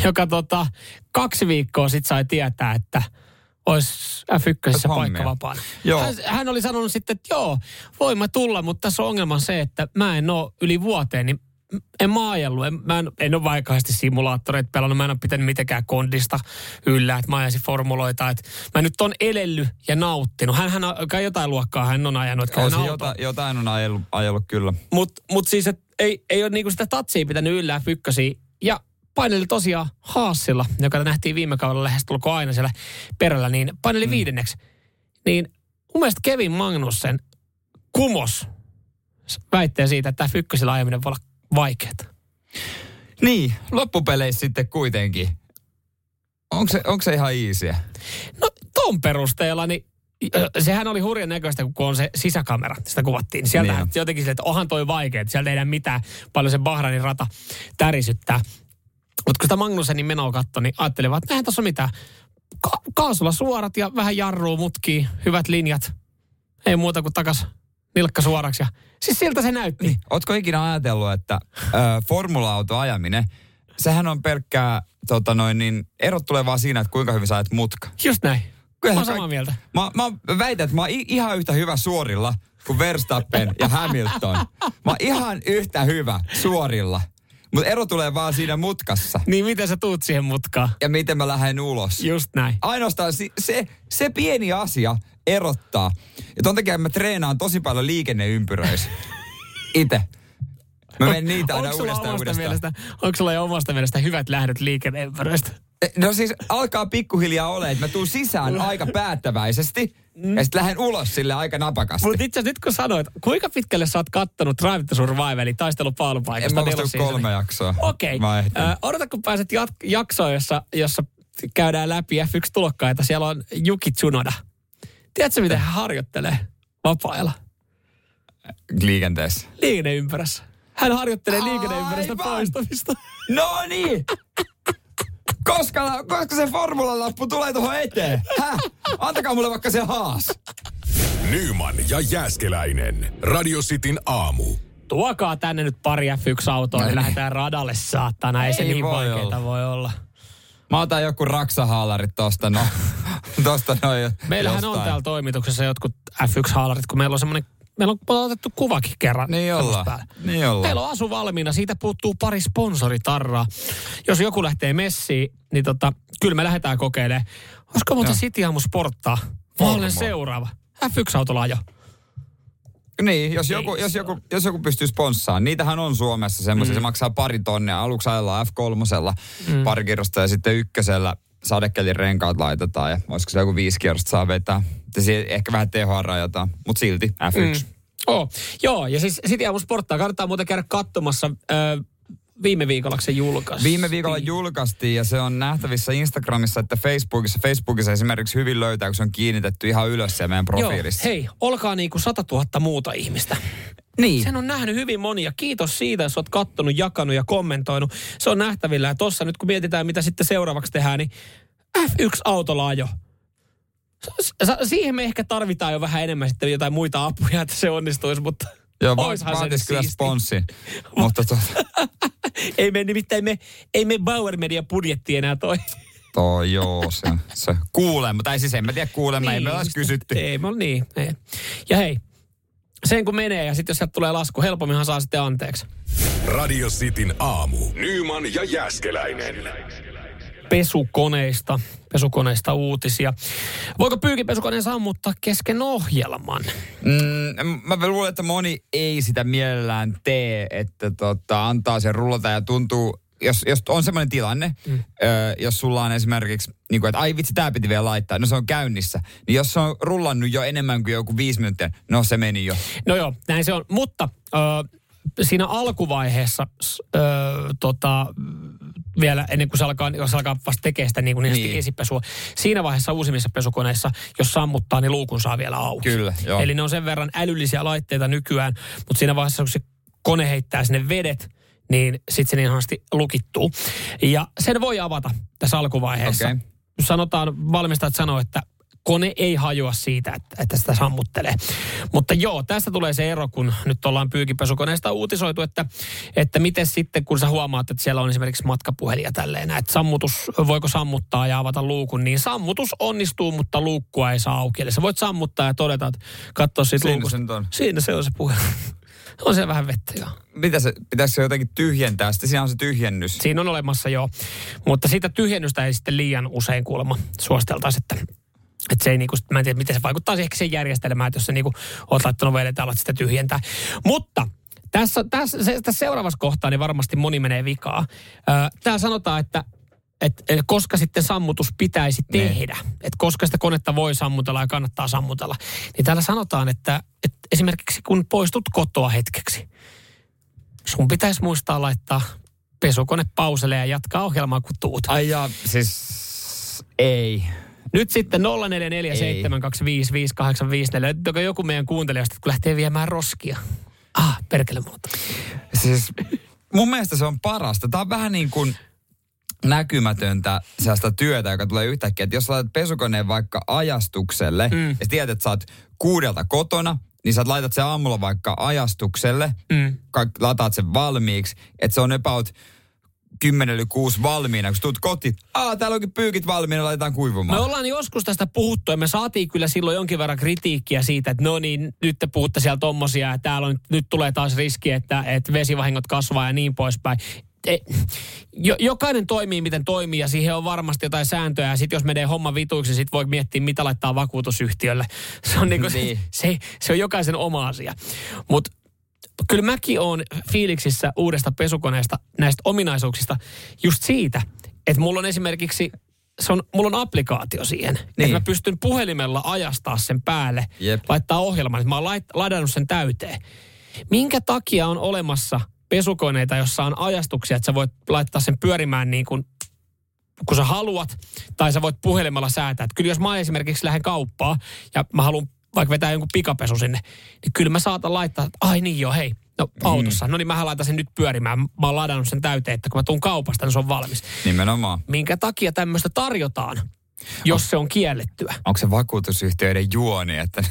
joka tota, kaksi viikkoa sitten sai tietää, että olisi F1 Olisi hommia. paikka vapaana. Joo. Hän, hän oli sanonut sitten, että joo, voin mä tulla, mutta tässä on ongelma se, että mä en ole yli vuoteen, niin en mä ajellut. En, mä en, en ole vaikaasti simulaattoreita pelannut. Mä en ole pitänyt mitenkään kondista yllä, että mä ajaisin formuloita. Että mä nyt on elellyt ja nauttinut. Hän, on kai jotain luokkaa hän on ajanut. Että On hän jota, jotain on ajellut, ajellut kyllä. Mutta mut siis, et ei, ei ole niinku sitä tatsia pitänyt yllä F1. Ja paineli tosiaan Haasilla, joka nähtiin viime kaudella lähestulkoon aina siellä perällä, niin paineli mm. viidenneksi. Niin mun mielestä Kevin Magnussen kumos väitteen siitä, että F1 ajaminen voi olla vaikeaa. Niin, loppupeleissä sitten kuitenkin. Onko se, onko se ihan easyä? No ton perusteella, niin sehän oli hurjan näköistä, kun on se sisäkamera, sitä kuvattiin. Sieltä Niin jotenkin silleen, että onhan toi vaikea, että sieltä ei näe mitään, paljon se Bahrainin rata tärisyttää. Mutta kun sitä Magnusenin menoa katsoi, niin ajattelin vaan, että eihän tuossa mitään. Ka- kaasulla suorat ja vähän jarruu, mutkii, hyvät linjat. Ei muuta kuin takas nilkka suoraksi. Ja, siis siltä se näytti. Niin. Ootko ikinä ajatellut, että ö, formula-auto ajaminen, sehän on pelkkää, tota noin, niin erot tulee vaan siinä, että kuinka hyvin sä ajat mutka. Just näin. Kyllähän Mä oon samaa mieltä. Mä, mä väitän, että mä oon ihan yhtä hyvä suorilla kuin Verstappen ja Hamilton. Mä oon ihan yhtä hyvä suorilla. Mutta ero tulee vaan siinä mutkassa. Niin miten sä tuut siihen mutkaan? Ja miten mä lähden ulos. Just näin. Ainoastaan si- se, se pieni asia erottaa. Ja ton takia mä treenaan tosi paljon liikenneympyröissä. Ite. Mä menen niitä aina uudestaan uudestaan. mielestä, onko sulla jo omasta mielestä hyvät lähdöt liikenneympäröistä? No siis alkaa pikkuhiljaa ole, että mä tuun sisään aika päättäväisesti ja sitten lähden ulos sille aika napakasti. Mutta itse nyt kun sanoit, kuinka pitkälle sä oot kattonut Drive to Survive, eli taistelu En paalupaikasta? mä vasta nelosseasonin? kolme jaksoa. Okei. Mä. Okay. Odota, kun pääset jat- jaksoon, jossa, jossa käydään läpi F1-tulokkaita. Siellä on Yuki Tsunoda. Tiedätkö, miten hän harjoittelee vapaa-ajalla? Liikenteessä. Liikenneympyrässä. Hän harjoittelee liikenneympyrästä Aivan. poistamista. No niin! Koska, koska se formulalappu tulee tuohon eteen? Häh? Antakaa mulle vaikka se haas. Nyman ja Jääskeläinen. Radio Cityn aamu. Tuokaa tänne nyt pari F1-autoa, No niin lähdetään radalle saatana. Ei, se Ei niin voi vaikeaa olla. voi olla. Mä otan joku raksahaalarit tosta, no. tosta noin Meillähän on täällä toimituksessa jotkut F1-haalarit, kun meillä on semmoinen, meillä on otettu kuvakin kerran. Niin ollaan. Niin ollaan. Meillä on asu valmiina, siitä puuttuu pari sponsoritarraa. Jos joku lähtee messiin, niin tota, kyllä me lähdetään kokeilemaan. Olisiko Joo. City Aamu sporttaa? Mä olen seuraava. F1-autolla ajo. Niin, jos joku, jos, joku, jos joku pystyy sponssaamaan. Niitähän on Suomessa semmoisia, mm. se maksaa pari tonnia. Aluksi ajellaan F3, mm. pari ja sitten ykkösellä sadekelin renkaat laitetaan ja olisiko se joku viisi kierrosta saa vetää. Ehkä vähän tehoa rajataan, mutta silti F1. Mm. Oh, joo, ja siis City Aamu sporttaa. Kannattaa muuten käydä katsomassa. Ö, viime viikolla se julkaisi. Viime viikolla julkaistiin ja se on nähtävissä Instagramissa että Facebookissa. Facebookissa esimerkiksi hyvin löytää, kun se on kiinnitetty ihan ylös siellä meidän profiilissa. Joo, hei, olkaa niinku 100 000 muuta ihmistä. Niin. Sen on nähnyt hyvin monia. Kiitos siitä, jos olet kattonut, jakanut ja kommentoinut. Se on nähtävillä. Ja tossa nyt kun mietitään, mitä sitten seuraavaksi tehdään, niin F1-autolla ajo. S- s- Siihen me ehkä tarvitaan jo vähän enemmän sitten jotain muita apuja, että se onnistuisi, mutta Joo, oishan se kyllä siisti. sponssin. Mutta tuota, Ei me nimittäin me, ei me Bauer Media budjetti enää toi. toi joo, se, se kuulemma. Tai siis en mä tiedä kuulemma, ei me olisi just- kysytty. Ei, me on niin. Ei. Ja hei, sen kun menee ja sitten jos sieltä tulee lasku, helpomminhan saa sitten anteeksi. Radio Cityn aamu. Nyman ja Jääskeläinen. pesukoneista, pesukoneista uutisia. Voiko pyykipesukoneen sammuttaa kesken ohjelman? Mm, mä luulen, että moni ei sitä mielellään tee, että tota, antaa sen rullata ja tuntuu, jos, jos on semmoinen tilanne, mm. ö, jos sulla on esimerkiksi, niin kuin, että ai vitsi, tämä piti vielä laittaa, no se on käynnissä. Niin jos se on rullannut jo enemmän kuin joku viisi minuuttia, no se meni jo. No joo, näin se on. Mutta ö, siinä alkuvaiheessa ö, tota, vielä ennen kuin se alkaa, jos alkaa vasta tekemään sitä niin kuin niin. Niin. esipesua, siinä vaiheessa uusimmissa pesukoneissa, jos sammuttaa, niin luukun saa vielä auki. Kyllä, joo. Eli ne on sen verran älyllisiä laitteita nykyään, mutta siinä vaiheessa, kun se kone heittää sinne vedet, niin sitten se niin lukittuu. Ja sen voi avata tässä alkuvaiheessa. Okei. Sanotaan, valmistajat sanoo, että kone ei hajoa siitä, että, että sitä sammuttelee. Mutta joo, tästä tulee se ero, kun nyt ollaan pyykipesukoneesta uutisoitu, että, että miten sitten, kun sä huomaat, että siellä on esimerkiksi matkapuhelin ja tälleen, että sammutus, voiko sammuttaa ja avata luukun, niin sammutus onnistuu, mutta luukkua ei saa auki. Eli sä voit sammuttaa ja todeta, että katsoa siitä Siinä luukusta. se nyt on. Siinä se on se puhelin. On se vähän vettä, joo. Mitä se, pitäisi se jotenkin tyhjentää? Sitten siinä on se tyhjennys. Siinä on olemassa jo, mutta sitä tyhjennystä ei sitten liian usein kuulemma suositeltaisi, että että se ei niinku, mä en tiedä, miten se vaikuttaa ehkä siihen järjestelmään, että jos sä niinku oot laittanut vedet alat sitä tyhjentää. Mutta tässä, tässä, tässä seuraavassa kohtaa niin varmasti moni menee vikaa. Tää sanotaan, että et, et koska sitten sammutus pitäisi Niin. tehdä, että koska sitä konetta voi sammutella ja kannattaa sammutella, niin täällä sanotaan, että, että esimerkiksi kun poistut kotoa hetkeksi, sun pitäisi muistaa laittaa pesukone pauselle ja jatkaa ohjelmaa kun tuut. Ai ja, siis ei. Nyt sitten 0447255854. Löytyykö joku meidän kuuntelijasta, kun lähtee viemään roskia? Ah, perkele muuta. Siis mun mielestä se on parasta. Tämä on vähän niin kuin näkymätöntä sellaista työtä, joka tulee yhtäkkiä. Että jos laitat pesukoneen vaikka ajastukselle mm. ja tiedät, että sä oot kuudelta kotona, niin sä laitat sen aamulla vaikka ajastukselle, mm. lataat sen valmiiksi, että se on about 10 yli 6 valmiina, kun tulet kotiin. Aa, täällä onkin pyykit valmiina, laitetaan kuivumaan. Me ollaan joskus tästä puhuttu ja me saatiin kyllä silloin jonkin verran kritiikkiä siitä, että no niin, nyt te puhutte siellä tommosia ja täällä on, nyt tulee taas riski, että, että vesivahingot kasvaa ja niin poispäin. Jo, jokainen toimii miten toimii ja siihen on varmasti jotain sääntöjä. Ja sitten jos menee homma vituiksi, sitten voi miettiä, mitä laittaa vakuutusyhtiölle. Se on, niinku, niin. se, se on jokaisen oma asia. Mutta kyllä mäkin on fiiliksissä uudesta pesukoneesta näistä ominaisuuksista just siitä, että mulla on esimerkiksi se on, mulla on applikaatio siihen. Niin. Että mä pystyn puhelimella ajastaa sen päälle, Jep. laittaa ohjelman. Että mä oon lait, ladannut sen täyteen. Minkä takia on olemassa pesukoneita, jossa on ajastuksia, että sä voit laittaa sen pyörimään niin kuin kun sä haluat, tai sä voit puhelimella säätää. Että kyllä jos mä esimerkiksi lähden kauppaan ja mä haluan vaikka vetää jonkun pikapesu sinne, niin kyllä mä saatan laittaa, että ai niin joo, hei, no mm. autossa. Mm. No niin mähän laitan sen nyt pyörimään. Mä oon ladannut sen täyteen, että kun mä tuun kaupasta, niin se on valmis. Nimenomaan. Minkä takia tämmöistä tarjotaan, jos on, se on kiellettyä? Onko se vakuutusyhtiöiden juoni, että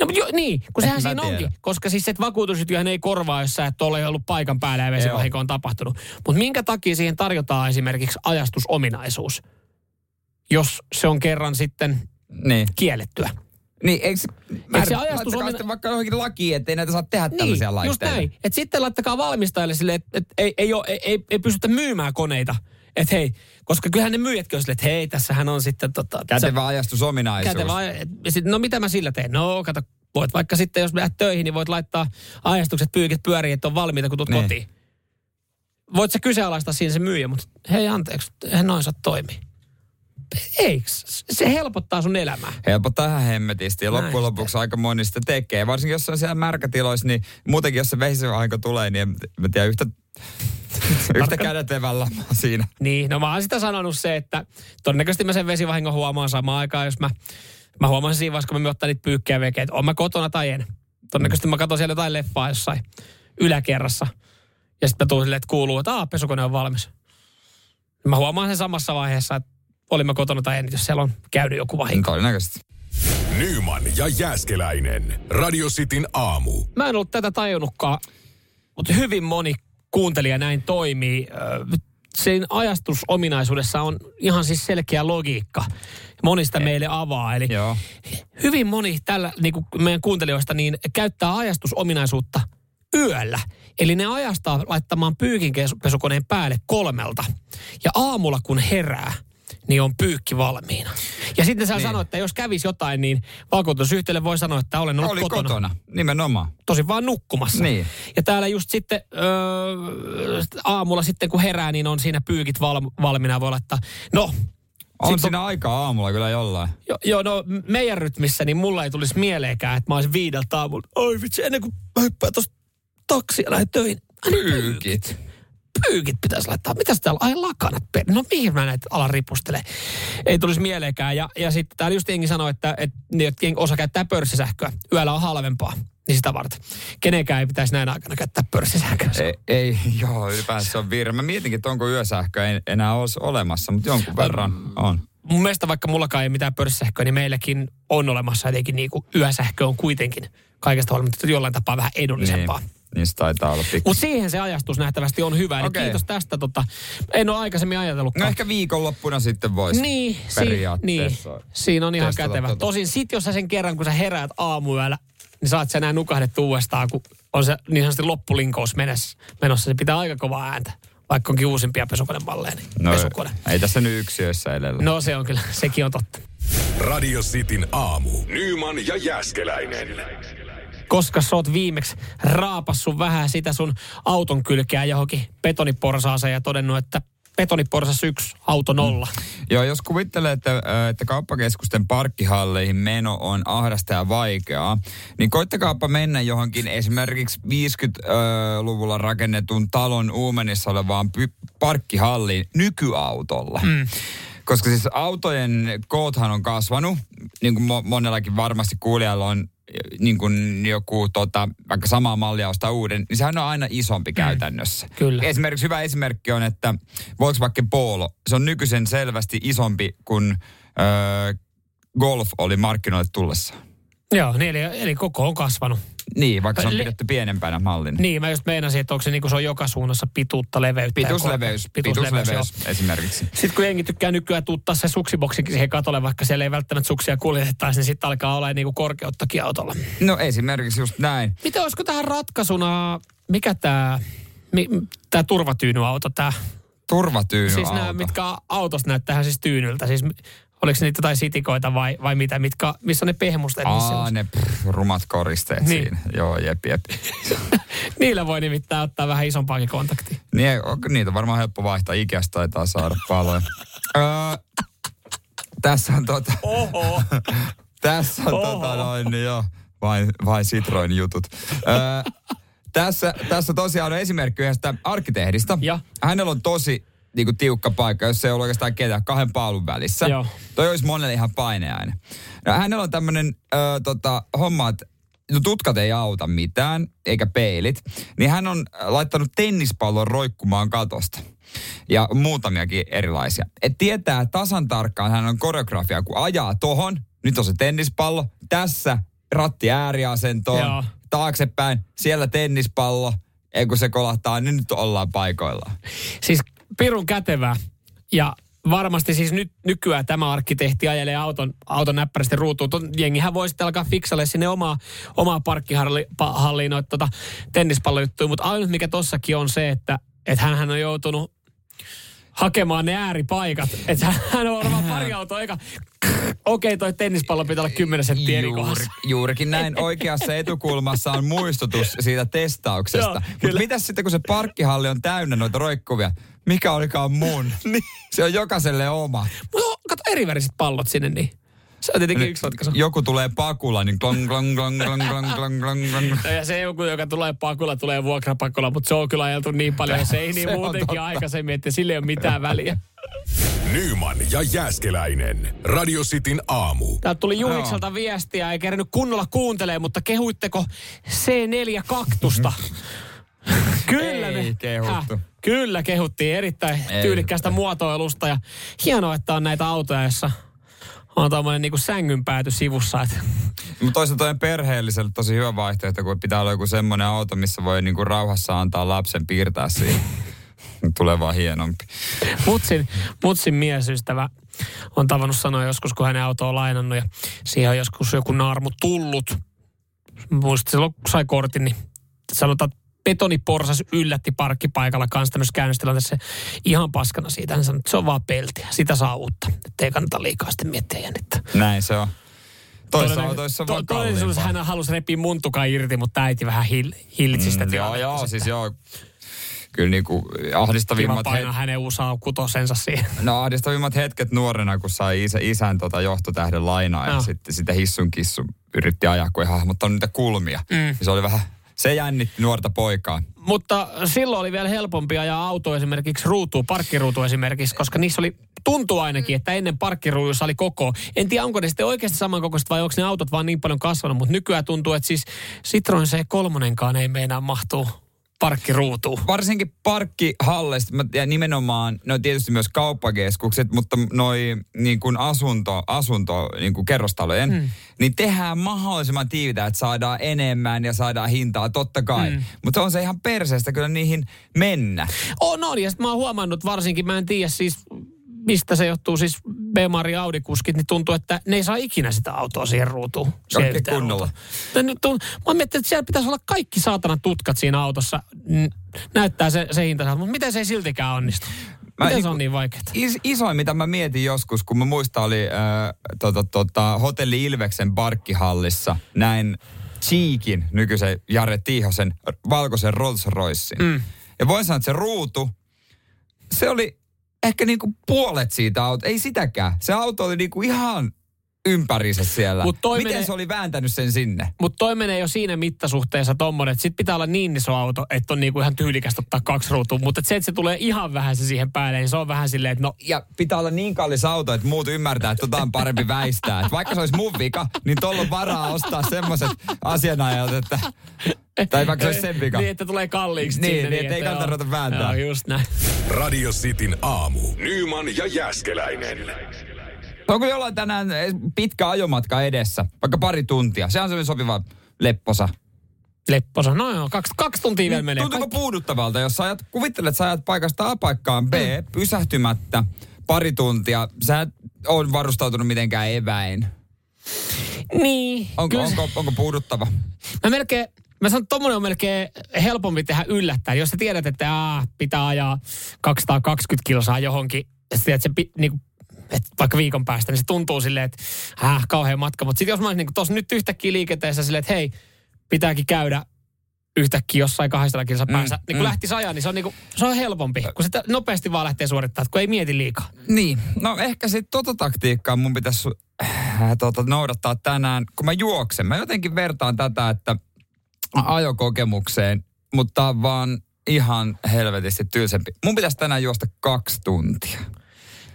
No jo, niin, kun sehän siinä tiedä. onkin. Koska siis se vakuutusyhtiöhän ei korvaa, jos sä et ole ollut paikan päällä ja vesivahinko on tapahtunut. Mutta minkä takia siihen tarjotaan esimerkiksi ajastusominaisuus, jos se on kerran sitten niin. kiellettyä? Niin, eikö, eikö se ajastus on... vaikka johonkin lakiin, ettei näitä saa tehdä niin, tällaisia laitteita. just näin. Että sitten laittakaa valmistajille sille, että et ei, ei, ei, ei, ei pystytä myymään koneita. Että hei, koska kyllähän ne myyjätkin on sille, että hei, tässähän on sitten... Tota, kätevä ajastusominaisuus. Kätevä, sit, no mitä mä sillä teen? No kato, voit vaikka sitten, jos lähdet töihin, niin voit laittaa ajastukset, pyykit pyöriin, että on valmiita, kun tulet niin. kotiin. Voit sä kyseenalaistaa siinä se myyjä, mutta hei anteeksi, eihän noin saa toimia. Eikö? Se helpottaa sun elämää. Helpottaa ihan hemmetisti ja loppujen lopuksi aika moni sitä tekee. Varsinkin jos on siellä märkätiloissa, niin muutenkin jos se vesivahinko tulee, niin en tiedä yhtä Yhtä kädet evällä siinä. Niin, no mä oon sitä sanonut se, että todennäköisesti mä sen vesivahingon huomaan samaan aikaan, jos mä, mä huomaan siinä vaiheessa, kun mä ottaa niitä pyykkejä vekeä, että on mä kotona tai en. Todennäköisesti mä katson siellä jotain leffaa jossain yläkerrassa. Ja sitten mä tuun silleen, että kuuluu, että aah, pesukone on valmis. Mä huomaan sen samassa vaiheessa, että olin mä kotona tai en, jos siellä on käynyt joku vahinko. Todennäköisesti. Nyman ja Jääskeläinen. Radio Cityn aamu. Mä en ollut tätä tajunnutkaan, mutta hyvin moni kuuntelija näin toimii. Sen ajastusominaisuudessa on ihan siis selkeä logiikka. Monista meille avaa. Eli Joo. hyvin moni tällä niin kuin meidän kuuntelijoista niin käyttää ajastusominaisuutta yöllä. Eli ne ajastaa laittamaan pyykinpesukoneen päälle kolmelta. Ja aamulla kun herää, niin on pyykki valmiina. Ja sitten sä niin. sanoit, että jos kävisi jotain, niin vakuutusyhtiölle voi sanoa, että olen ollut Oli kotona. kotona. nimenomaan. Tosi vaan nukkumassa. Niin. Ja täällä just sitten öö, aamulla sitten kun herää, niin on siinä pyykit val, valmiina. Voi laittaa, no on siinä on, aikaa aamulla kyllä jollain. Joo, jo, no meidän rytmissä, niin mulla ei tulisi mieleenkään, että mä olisin viideltä aamulla. Oi vitsi, ennen kuin mä hyppään tuosta taksia lähden töihin. Pyykit pyykit pitäisi laittaa. Mitäs täällä? Ai lakanat. No mihin mä näitä alan ripustele? Ei tulisi mieleenkään. Ja, ja sitten täällä just jengi sanoi, että, että osa käyttää pörssisähköä. Yöllä on halvempaa. Niin sitä varten. Kenenkään ei pitäisi näin aikana käyttää pörssisähköä. Ei, ei joo, ylipäänsä se on virhe. Mä mietinkin, että onko yösähkö ei enää olisi olemassa, mutta jonkun verran on. Mun mielestä vaikka mullakaan ei mitään pörssisähköä, niin meilläkin on olemassa jotenkin niin kuin yösähkö on kuitenkin kaikesta huolimatta jollain tapaa vähän edullisempaa. Niin. Niistä taitaa olla pikku. Mutta siihen se ajastus nähtävästi on hyvä. Okay. kiitos tästä. Tota, en ole aikaisemmin ajatellut. No ehkä viikonloppuna sitten voisi niin, periaatteessa. niin, siinä on ihan kätevä. Tota. Tosin sit jos sä sen kerran, kun sä heräät aamuyöllä, niin saat sä enää nukahdet uudestaan, kun on se niin sanotusti loppulinkous menossa. Se pitää aika kovaa ääntä vaikka onkin uusimpia pesukonemalleja, niin no, pesukone. Ei tässä nyt yksiöissä edellä. No se on kyllä, sekin on totta. Radio Cityn aamu. Nyman ja Jäskeläinen koska sä oot viimeksi raapassu vähän sitä sun auton kylkeä johonkin betoniporsaaseen ja todennut, että betoniporsas yksi, auto nolla. Mm. Joo, jos kuvittelee, että, että kauppakeskusten parkkihalleihin meno on ahdasta ja vaikeaa, niin koittakaapa mennä johonkin esimerkiksi 50-luvulla rakennetun talon uumenissa olevaan parkkihalliin nykyautolla. Mm Koska siis autojen koothan on kasvanut, niin kuin mo- monellakin varmasti kuulijalla on niin kuin joku tota, vaikka samaa mallia ostaa uuden, niin sehän on aina isompi käytännössä. Kyllä. Esimerkiksi hyvä esimerkki on, että Volkswagen Polo, se on nykyisen selvästi isompi kuin öö, Golf oli markkinoille tullessa. Joo, niin eli, eli koko on kasvanut. Niin, vaikka se on Le- pidetty pienempänä mallina. Niin, mä just meinasin, että onko se, niin kuin se on joka suunnassa pituutta, leveyttä. Pitusleveys, joo. pitusleveys esimerkiksi. Sitten kun jengi tykkää nykyään tuuttaa se suksiboksikin siihen katolle, vaikka siellä ei välttämättä suksia kuljetettaisi, niin sitten alkaa olla niinku korkeuttakin autolla. No esimerkiksi just näin. Mitä olisiko tähän ratkaisuna, mikä tämä tää turvatyynyauto, tämä? Turvatyyny Siis nämä, mitkä autosta näyttää siis tyynyltä. Siis oliko niitä jotain sitikoita vai, vai mitä, mitkä, missä on ne pehmusteet? Aa, on? ne pff, rumat koristeet Niin. siinä. Joo, jep, jep. Niillä voi nimittäin ottaa vähän isompaakin kontaktia. Niin, niitä on varmaan helppo vaihtaa. Ikästä taitaa saada paljon. öö, tässä on tota... Oho. Tässä on Oho. tota noin, niin joo, vain, vain Citroen jutut. Öö, tässä, tässä tosiaan on esimerkki yhdestä arkkitehdistä. Ja. Hänellä on tosi niin kuin, tiukka paikka, jos ei ole oikeastaan ketään kahden paalun välissä. Joo. Toi olisi monelle ihan paineainen. No, hänellä on tämmöinen tota, homma, että no, tutkat ei auta mitään, eikä peilit. Niin hän on laittanut tennispallon roikkumaan katosta. Ja muutamiakin erilaisia. Et tietää tasan tarkkaan, hän on koreografia, kun ajaa tohon, nyt on se tennispallo, tässä ratti ääriasentoon, Joo. taaksepäin, siellä tennispallo, ei kun se kolahtaa, niin nyt ollaan paikoillaan. Siis pirun kätevää. Ja varmasti siis nyt nykyään tämä arkkitehti ajelee auton, auton näppärästi ruutuun. Ton jengihän voi sitten alkaa fiksalle sinne omaa, omaa parkkihalliin noita tota, tennispallojuttuja. Mutta ainut mikä tossakin on se, että et hän on joutunut hakemaan ne ääripaikat. Että hän on varmaan pari autoa eka. Okei, toi tennispallo pitää olla 10 senttiä eri juurikin näin. Oikeassa etukulmassa on muistutus siitä testauksesta. Mutta mitäs sitten, kun se parkkihalli on täynnä noita roikkuvia? Mikä olikaan mun? Niin. Se on jokaiselle oma. Mutta kato eriväriset pallot sinne niin. Se on tietenkin yksi ratkaisu. Joku tulee pakulla, niin klong, klong, klong, klong, klong, klong, klong, klong. No Ja se joku, joka tulee pakulla, tulee vuokrapakolla, mutta se on kyllä ajeltu niin paljon se ei niin Se muutenkin totta. aikaisemmin, että sille ei ole mitään väliä. Nyman ja Jääskeläinen. Radio Cityn aamu. Täältä tuli Juhikselta viestiä, ei kerännyt kunnolla kuuntelee, mutta kehuitteko C4-kaktusta? Kyllä Ei me. kehuttu. Häh? Kyllä kehuttiin erittäin Ei. tyylikkästä muotoilusta ja hienoa, että on näitä autoja, joissa on tuommoinen niinku sängynpääty sivussa. Että Mutta toisaalta toinen perheelliselle tosi hyvä vaihtoehto, kun pitää olla joku semmoinen auto, missä voi niinku rauhassa antaa lapsen piirtää siihen. Tulee vaan hienompi. Mutsin, Mutsin miesystävä on tavannut sanoa joskus, kun hänen auto on lainannut ja siihen on joskus joku naarmu tullut. Muistin silloin, kun sai kortin, niin sanotaan, että betoniporsas yllätti parkkipaikalla kanssa tämmöisessä käynnistilanteessa ihan paskana siitä. Hän sanoi, että se on vaan peltiä, sitä saa uutta. Että ei kannata liikaa sitten miettiä jännittä. Näin se on. On to- Todellisuudessa hän halusi repiä muntukan irti, mutta äiti vähän hil, hillitsi sitä Mm, joo, joo, sitten. siis joo. Kyllä niinku Kiva ahdistavimmat, painaa het- hänen usaa kutosensa siihen. no, ahdistavimmat hetket nuorena, kun sai isä, isän tota johtotähden lainaa ja Joo. sitten sitä hissun kissu yritti ajaa, kun ei hahmottanut niitä kulmia. Mm. Se oli vähän, se jännitti nuorta poikaa. Mutta silloin oli vielä helpompi ajaa auto esimerkiksi ruutuun, parkkiruutu esimerkiksi, koska niissä oli, tuntuu ainakin, että ennen parkkiruudussa oli koko. En tiedä, onko ne sitten oikeasti samankokoiset vai onko ne autot vaan niin paljon kasvanut, mutta nykyään tuntuu, että siis Citroen C3 ei meinaa mahtuu parkkiruutuun. Varsinkin parkkihalleista mä- ja nimenomaan, no tietysti myös kauppakeskukset, mutta noi niin kuin asunto, asunto niin kuin kerrostalojen, mm. niin tehdään mahdollisimman tiivitä, että saadaan enemmän ja saadaan hintaa, totta kai. Mm. Mutta on se ihan perseestä kyllä niihin mennä. On, on. Ja sitten mä oon huomannut varsinkin, mä en tiedä siis mistä se johtuu, siis B-Mari Audi-kuskit, niin tuntuu, että ne ei saa ikinä sitä autoa siihen ruutuun. yhteen kunnolla. nyt on- Mä mietin, että siellä pitäisi olla kaikki saatana tutkat siinä autossa. Näyttää se, se hinta, mutta miten se ei siltikään onnistu? Mä Miten se on niin vaikeaa? Is, isoin, mitä mä mietin joskus, kun mä muistan, oli äh, tota, tota, Hotelli Ilveksen parkkihallissa näin Cheekin, nykyisen Jare Tiihosen, valkoisen Rolls Roycein. Mm. Ja voin sanoa, että se ruutu, se oli ehkä niinku puolet siitä autoa, ei sitäkään. Se auto oli niinku ihan ympärissä siellä. Mut toi Miten menee- se oli vääntänyt sen sinne? Mutta toi menee jo siinä mittasuhteessa tommonen, että sit pitää olla niin iso auto, että on niinku ihan tyylikästä ottaa kaksi ruutua. Mutta se, että se tulee ihan vähän se siihen päälle, niin se on vähän silleen, että no Ja pitää olla niin kallis auto, että muut ymmärtää, että tota on parempi väistää. Et vaikka se olisi mun vika, niin tuolla on varaa ostaa semmoiset asianajat, että... Tai vaikka se olisi sen vika. Niin, että tulee kalliiksi Niin, sinne. niin, että ei kannata ruveta vääntää. Joo, just näin. Radio Cityn aamu. Nyman ja Jäskeläinen. Onko jollain tänään pitkä ajomatka edessä? Vaikka pari tuntia. Se on semmoinen sopiva lepposa. Lepposa. No joo, kaksi, kaksi tuntia vielä menee. Tuntuuko puuduttavalta, jos sä ajat, kuvittelet, että sä ajat paikasta A paikkaan B, Mm. pysähtymättä pari tuntia, sä et ole varustautunut mitenkään eväin. Niin. Onko, kyllä onko, onko puuduttava? Mä melkein, mä sanon, että tommonen on melkein helpompi tehdä yllättäen. Jos sä tiedät, että aa, pitää ajaa 220 kilsaa johonkin, ja sä tiedät, että se pi, niinku, et vaikka viikon päästä, niin se tuntuu silleen, että äh, kauhean matka. Mutta sitten jos mä olisin niinku tuossa nyt yhtäkkiä liikenteessä silleen, että hei, pitääkin käydä yhtäkkiä jossain 200 kilsa päässä, mm, niin kun mm. lähtisi ajaa, niin se on, niinku, se on helpompi, kun sitä nopeasti vaan lähtee suorittamaan, kun ei mieti liikaa. Niin, no ehkä sitten tota taktiikkaa mun pitäisi äh, tota, noudattaa tänään, kun mä juoksen. Mä jotenkin vertaan tätä, että ajokokemukseen, mutta vaan ihan helvetisti tylsempi. Mun pitäisi tänään juosta kaksi tuntia.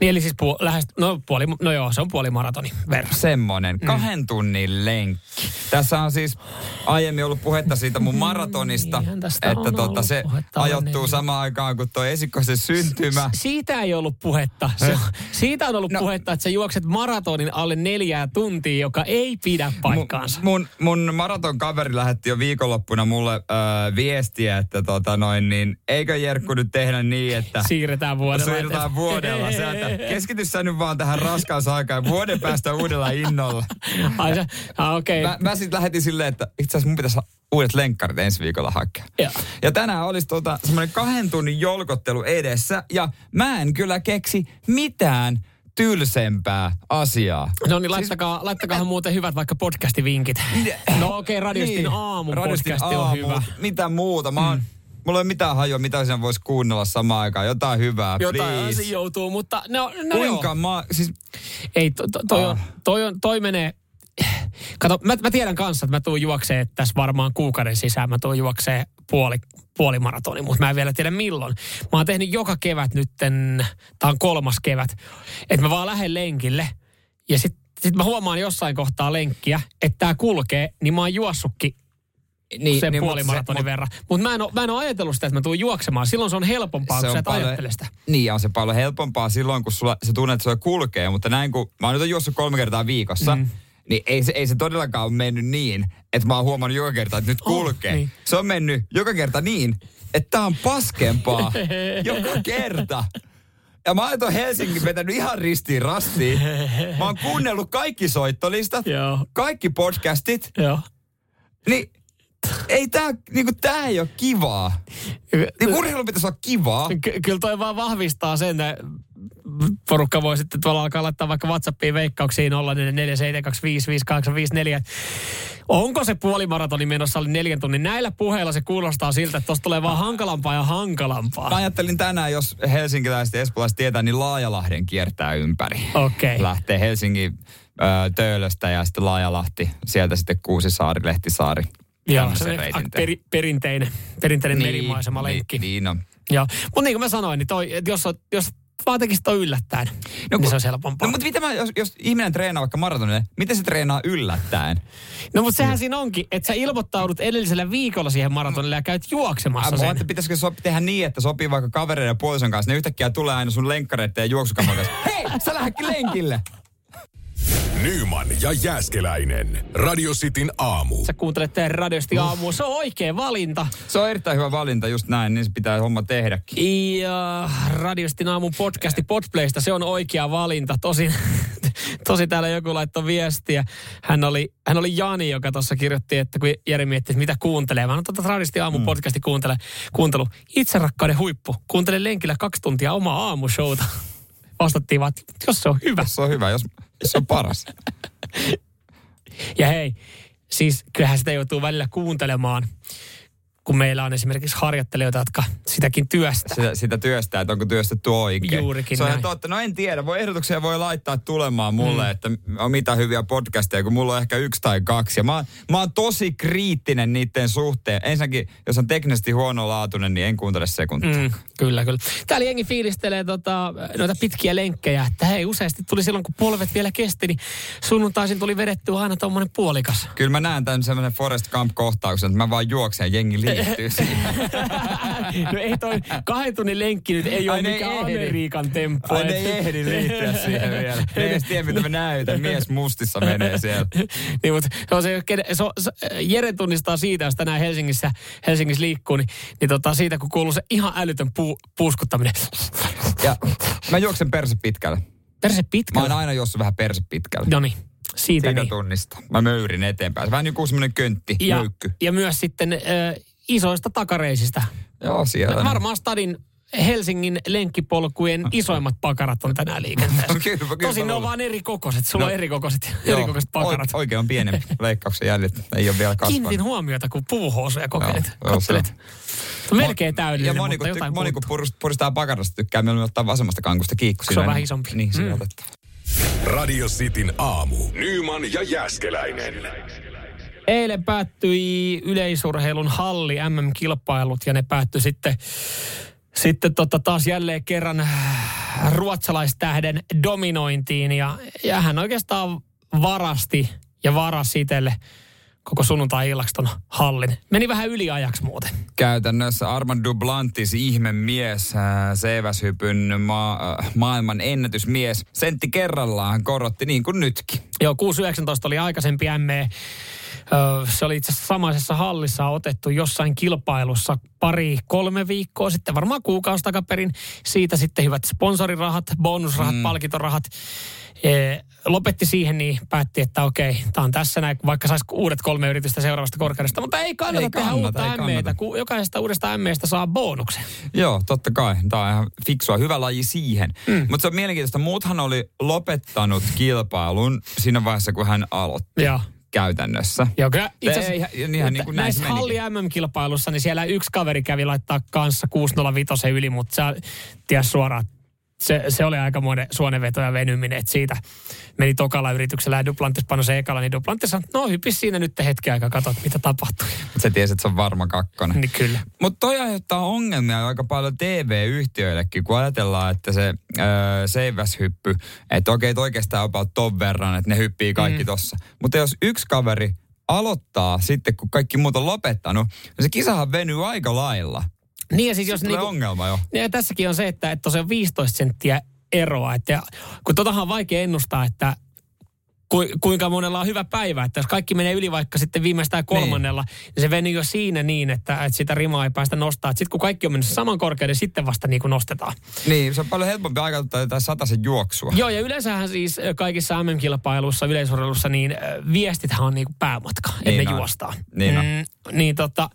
Niin eli siis puol- lähes, no, puoli, no joo, se on puoli maratoni verran. Semmonen kahden tunnin lenkki. Tässä on siis aiemmin ollut puhetta siitä mun maratonista, Niinhän tästä että tota, se ajoittuu niin. samaan aikaan kuin tuo esikoisen syntymä. Si- siitä ei ollut puhetta. Se, siitä on ollut no. Puhetta, että sä juokset maratonin alle neljää tuntia, joka ei pidä paikkaansa. Mun, mun maraton kaveri lähetti jo viikonloppuna mulle äh, viestiä, että tota noin, niin eikö Jerkku nyt tehdä niin, että Siirretään vuodella. eteenpäin. vuodella. Sä, että keskity sä nyt vaan tähän raskausaikaan vuoden päästä uudella innolla. Ai se, ah, okei. Mä, mä sitten lähetin silleen, että itse asiassa mun pitäisi uudet lenkkarit ensi viikolla hakea. Joo. Ja tänään olisi tota, semmoinen kahden tunnin jolkottelu edessä, ja mä en kyllä keksi mitään tylsempää asiaa. No niin, laittakaa, siis, laittakaa muuten hyvät vaikka podcastivinkit. No okei, okay, Radiostin aamu Niin. Radiostin podcasti on aamu, hyvä. Mm. Mitä muuta? Mä oon, Mulla ei ole mitään hajua, mitä siinä voisi kuunnella samaan aikaan. Jotain hyvää, Jotain please. asia joutuu, mutta no, no Kuinka joo. mä, siis Ei, to, to, toi, on, Ah. toi, on, toi menee... Kato, mä, mä tiedän kanssa, että mä tuun juokseen tässä varmaan kuukauden sisään. Mä tuun juokseen puoli, puoli maratoni, mutta mä en vielä tiedä milloin. Mä oon tehnyt joka kevät nytten, tää on kolmas kevät, että mä vaan lähden lenkille ja sit, sit mä huomaan jossain kohtaa lenkkiä, että tää kulkee, niin mä oon juossutkin niin, sen niin, puoli maratonin mut- verran. Mutta mä, en mä en ole ajatellut sitä, että mä tuun juoksemaan. Silloin se on helpompaa, kun sä et ajattele sitä. Niin, ja on se paljon helpompaa silloin, kun sulla, sä tunnet, että se kulkee. Mutta näin, kun mä oon nyt juossut kolme kertaa viikossa, mm. niin ei se, ei se todellakaan ole mennyt niin, että mä oon huomannut joka kerta, että nyt Oh, kulkee. niin. Se on mennyt joka kerta niin, että tää on paskempaa joka kerta. Ja mä oon Helsingin vetänyt ihan ristiin rastiin. Mä oon kuunnellut kaikki soittolistat, Joo. kaikki podcastit. Joo. Niin ei tää, niinku tää ei ole kivaa. Niin urheilu pitäisi olla kivaa. Ky- kyllä toi vaan vahvistaa sen, että porukka voi sitten tuolla alkaa laittaa vaikka WhatsAppiin veikkauksiin 0447255854. Onko se puolimaratoni menossa oli neljän tunnin? Näillä puheilla se kuulostaa siltä, että tuosta tulee vaan hankalampaa ja hankalampaa. Mä ajattelin tänään, jos helsinkiläiset ja espoolaiset tietää, niin Laajalahden kiertää ympäri. Okei. Lähtee Helsingin Töölöstä ja sitten Laajalahti, sieltä sitten Kuusisaari, Lehtisaari. Joo, se reitin peri, perinteinen, perinteinen niin, merimaisema lenkki. Niin, niin on. Joo. Mutta niin kuin mä sanoin, niin toi, että jos, on- jos vaan tekisit toi yllättäen, no, niin kun- se olisi helpompaa. No mutta mitä mä, jos, jos ihminen treenaa vaikka maratonille, miten se treenaa yllättäen? No mutta sehän siinä onkin, että sä ilmoittaudut edellisellä viikolla siihen maratonille ja käyt juoksemassa Mä sen. ajattelin, pitäisikö so, tehdä niin, että sopii vaikka kavereiden ja puolison kanssa, ne yhtäkkiä tulee aina sun lenkkareiden ja juoksukamman kanssa. Hei, sä lähdetkin lenkille! Nyman ja Jääskeläinen. Radio Cityn aamu. Sä kuuntelet teidän radiosti aamua. Se on oikea valinta. Se on erittäin hyvä valinta, just näin, niin se pitää homma tehdäkin. Ja radiostin aamun podcasti Podplaysta, se on oikea valinta. Tosin, tosi täällä joku laittoi viestiä. Hän oli, hän oli Jani, joka tuossa kirjoitti, että kun Jere mietti, että mitä kuuntelee. Mä tuota radiostin aamun mm. podcasti kuuntele, kuuntelu. Itse rakkauden huippu. Kuuntele lenkillä kaksi tuntia omaa aamushowta. Vastattiin vaan, että jos se on hyvä. Se on hyvä, jos, jos se on paras. Ja hei, siis kyllähän sitä joutuu välillä kuuntelemaan, kun meillä on esimerkiksi harjoittelijoita, jotka sitäkin työstää. Sitä, sitä työstää, että onko työstetty oikein. Juurikin Se on näin. totta. No en tiedä. Voi ehdotuksia voi laittaa tulemaan mulle, mm. että on mitä hyviä podcasteja, kun mulla on ehkä yksi tai kaksi. Ja mä, mä oon tosi kriittinen niiden suhteen. Ensinnäkin, jos on teknisesti huonolaatuinen, niin en kuuntele sekuntia. Mm, kyllä, kyllä. Täällä jengi fiilistelee tota, noita pitkiä lenkkejä, että hei, useasti tuli silloin, kun polvet vielä kesti, niin sunnuntaisin tuli vedettyä aina tuommoinen puolikas. Kyllä mä näen tämän semmoinen Forest Camp-kohtauksen, että mä vaan juoksen ja liittyy siihen. no ei toi kahden tunnin lenkki nyt ei ole ne mikään ei ehdi. Amerikan temppu. Ai ne ei ehdi liittyä siihen vielä. Ne ei edes tiedä, mitä mä näytän. Mies mustissa menee siellä. niin, mutta se on se, se, on, se, Jere tunnistaa siitä, jos tänään Helsingissä, Helsingissä liikkuu, niin, niin tota, siitä kun kuuluu se ihan älytön puu, puuskuttaminen. Ja mä juoksen perse pitkälle. Perse Mä pitkällä. oon aina juossut vähän perse pitkälle. No niin, siitä, Siitä niin. tunnista. Mä möyrin eteenpäin. Vähän niin kuin semmoinen köntti, Ja, möykky. ja myös sitten äh, isoista takareisistä. Joo, siellä. Varmaan Stadin Helsingin lenkkipolkujen isoimmat pakarat on tänään liikenteessä. Kyllä, kyllä Tosin ne on vaan eri kokoiset. Sulla No, on eri kokoiset, Joo, eri kokoiset pakarat. o- Oikein on pienempi. Leikkauksen jäljet ei ole vielä kasvanut. Kiinnitin huomiota, kun puuhousuja kokeilet. Joo, joo. Kattelet. On melkein täydellinen, Ja moni, mutta jotain moni kun purist- puristaa pakarasta, tykkää mieluummin ottaa vasemmasta kankusta kiikku. Se on vähän niin- isompi. Niin, Mm. Radio Cityn aamu. Nyman ja Jäskeläinen. Eilen päättyi yleisurheilun halli MM-kilpailut ja ne päättyi sitten, sitten tota taas jälleen kerran äh, ruotsalaistähden dominointiin ja, ja hän oikeastaan varasti ja varasi itselle koko sunnuntai-illaksi ton hallin. Meni vähän yliajaksi muuten. Käytännössä Armand Duplantis, ihme mies, äh, seiväshypyn ma- äh, maailman ennätysmies. Sentti kerrallaan korotti niin kuin nytkin. Joo, 6.19 oli aikaisempi ME. Se oli itse asiassa samaisessa hallissa otettu jossain kilpailussa pari, kolme viikkoa sitten, varmaan kuukausi takaperin. Siitä sitten hyvät sponsorirahat, bonusrahat, mm. palkintorahat. E, lopetti siihen, niin päätti, että okei, tämä on tässä näin, vaikka saisi uudet kolme yritystä seuraavasta korkeudesta. Mutta ei kannata Ei tehdä kannata, uutta kannata. kun jokaisesta uudesta MEstä saa bonuksen. Joo, totta kai. Tämä on ihan fiksua. Hyvä laji siihen. Mm. Mutta se on mielenkiintoista. Muuthan oli lopettanut kilpailun siinä vaiheessa, kun hän aloitti Joo. Käytännössä. Joo, kyllä itse asiassa, ihan- niin kuin näin näissä halli. MM-kilpailussa, niin siellä yksi kaveri kävi laittaa kanssa 605 yli, mutta sä ties suoraan, se, se oli aika monen suonenveto ja venyminen, että siitä meni tokalla yrityksellä ja Duplantis pano se ekalla, niin Duplantis sanoi, no hyppis siinä nyt hetken aikaa, katsot mitä tapahtui. Mut se tiesi, että se on varma kakkonen. Niin kyllä. Mutta toi aiheuttaa ongelmia aika paljon TV-yhtiöillekin, kun ajatellaan, että se öö, seiväshyppy, että okei, oikeastaan about ton verran, että ne hyppii kaikki mm. tossa. Mutta jos yksi kaveri aloittaa sitten, kun kaikki muut on lopettanut, niin se kisahan venyy aika lailla. Niin ja siis jos niinku, ongelma jo. Ja tässäkin on se, että, että se on 15 senttiä eroa. Että, kun totahan on vaikea ennustaa, että ku, kuinka monella on hyvä päivä. Että jos kaikki menee yli vaikka sitten viimeistään kolmannella, niin, niin se venyy jo siinä niin, että, että sitä rimaa ei päästä nostaa. Sitten kun kaikki on mennyt saman korkeuden, sitten vasta niin kuin nostetaan. Niin, se on paljon helpompi aikattaa jotain sataisen juoksua. Joo, ja yleensähän siis kaikissa MM-kilpailuissa, yleisurheilussa, niin viestithän on niin kuin päämatka, että Niin ne on. juostaan. Niin. Mm, niin tota,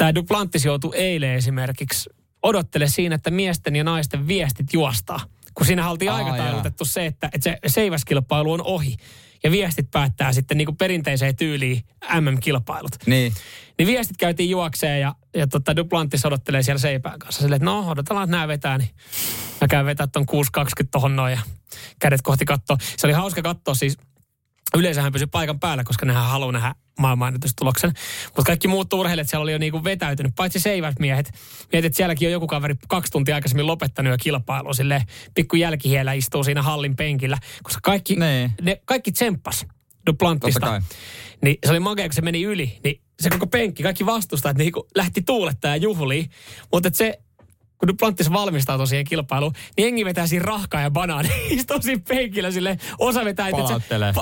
tämä Duplantis joutui eilen esimerkiksi odottele siinä, että miesten ja naisten viestit juostaa. Kun siinä oltiin aikataulutettu se, että, että se seiväskilpailu on ohi. Ja viestit päättää sitten niin kuin perinteiseen tyyliin MM-kilpailut. Niin. Niin viestit käytiin juokseen ja, ja tota Duplantis odottelee siellä seipään kanssa. Silleen, että no odotellaan, että nämä vetää, niin mä käyn vetää ton 6.20 tohon noin ja kädet kohti kattoa. Se oli hauska katsoa siis. Yleensä pysyi paikan päällä, koska nehän haluaa nähdä maailmanennätystuloksen. Mutta kaikki muut urheilijat siellä oli jo niinku vetäytynyt, paitsi seivät miehet. Mietit, että sielläkin on joku kaveri kaksi tuntia aikaisemmin lopettanut jo kilpailu. Sille pikku jälkihiellä istuu siinä hallin penkillä, koska kaikki, Niin. ne, kaikki tsemppas Duplantista. Niin se oli makea, kun se meni yli, niin se koko penkki, kaikki vastustajat, niin lähti tuulettaa ja juhliin. Mutta se, kun Duplantis valmistautui siihen kilpailuun, niin jengi vetää siinä rahkaa ja banaani. Siinä penkillä sille osa vetää itse Palauttelee.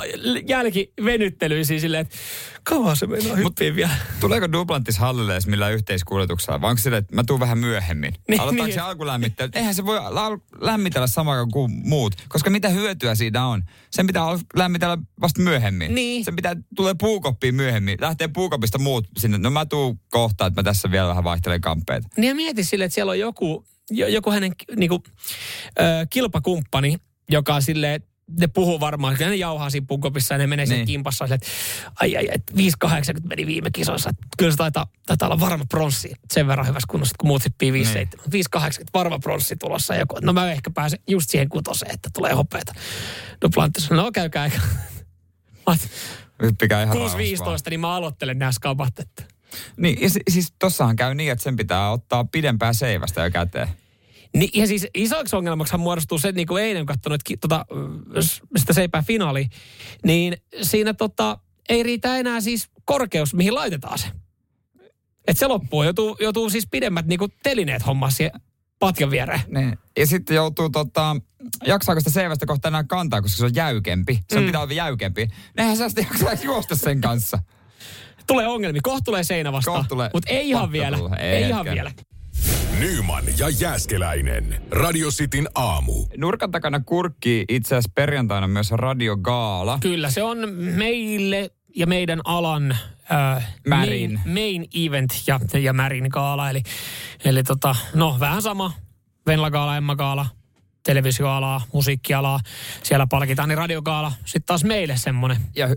jälkivenyttelyisiin silleen, että kauan se meinaa hyppiä vielä. Tuleeko Duplantis hallille edes millään yhteiskuljetuksella? Vai onko sille, että mä tuun vähän myöhemmin? Niin, Aloittaako niin. se alkulämmittely? Eihän se voi lämmitellä samaan kuin muut. Koska mitä hyötyä siitä on? Sen pitää lämmitellä vasta myöhemmin. Niin. Sen pitää, tulee puukoppiin myöhemmin. Lähtee puukopista muut sinne. No mä tuun kohta, että mä tässä vielä vähän vaihtelen kamppeita. Niin ja mieti sille, että siellä on joku, jo- joku hänen niinku, ö, kilpakumppani, joka on silleen, ne puhuu varmaan, kyllä ne jauhaa siinä punkopissa ja ne menee niin. kimpassa että ai ai, että 5,80 meni viime kisoissa. Että kyllä se taitaa, taitaa olla varma pronssi sen verran hyvässä kunnossa, kun muut hippii 5,7. Niin. 5,80 varma pronssi tulossa. Joku, no mä ehkä pääsen just siihen kutoseen, että tulee hopeeta. No Plantti no käykää. Hyppikää ihan 6.15, niin mä aloittelen nämä skabat. Että. Niin, ja siis tossahan käy niin, että sen pitää ottaa pidempää seivästä jo käteen. Niin, ja siis isoksi ongelmaksi muodostuu se, että niin kuin eilen katsonut tota, sitä seipää finaali, niin siinä tota, ei riitä enää siis korkeus, mihin laitetaan se. Että se loppuu. Joutuu, joutuu siis pidemmät niin kuin telineet hommaa siihen patjan viereen. Niin. Ja sitten joutuu tota, jaksaako sitä seivästä kohta enää kantaa, koska se on jäykempi. Se mm. pitää olla jäykempi. Nehän sä sitten jaksaa juosta sen kanssa. Tulee ongelmia. Kohta tulee seinä vastaan. Mutta ei ihan vielä. Ei, ei ihan vielä. Nyman ja Jääskeläinen. Radio Cityn aamu. Nurkan takana kurkki itse asiassa perjantaina myös Radio Gaala. Kyllä, se on meille ja meidän alan äh, Main, main event ja, ja Märin gaala. Eli, eli tota, no vähän sama. Venla Gaala, Emma Gaala, televisioalaa, musiikkialaa. Siellä palkitaan, niin radiogaala sitten taas meille semmoinen. Ja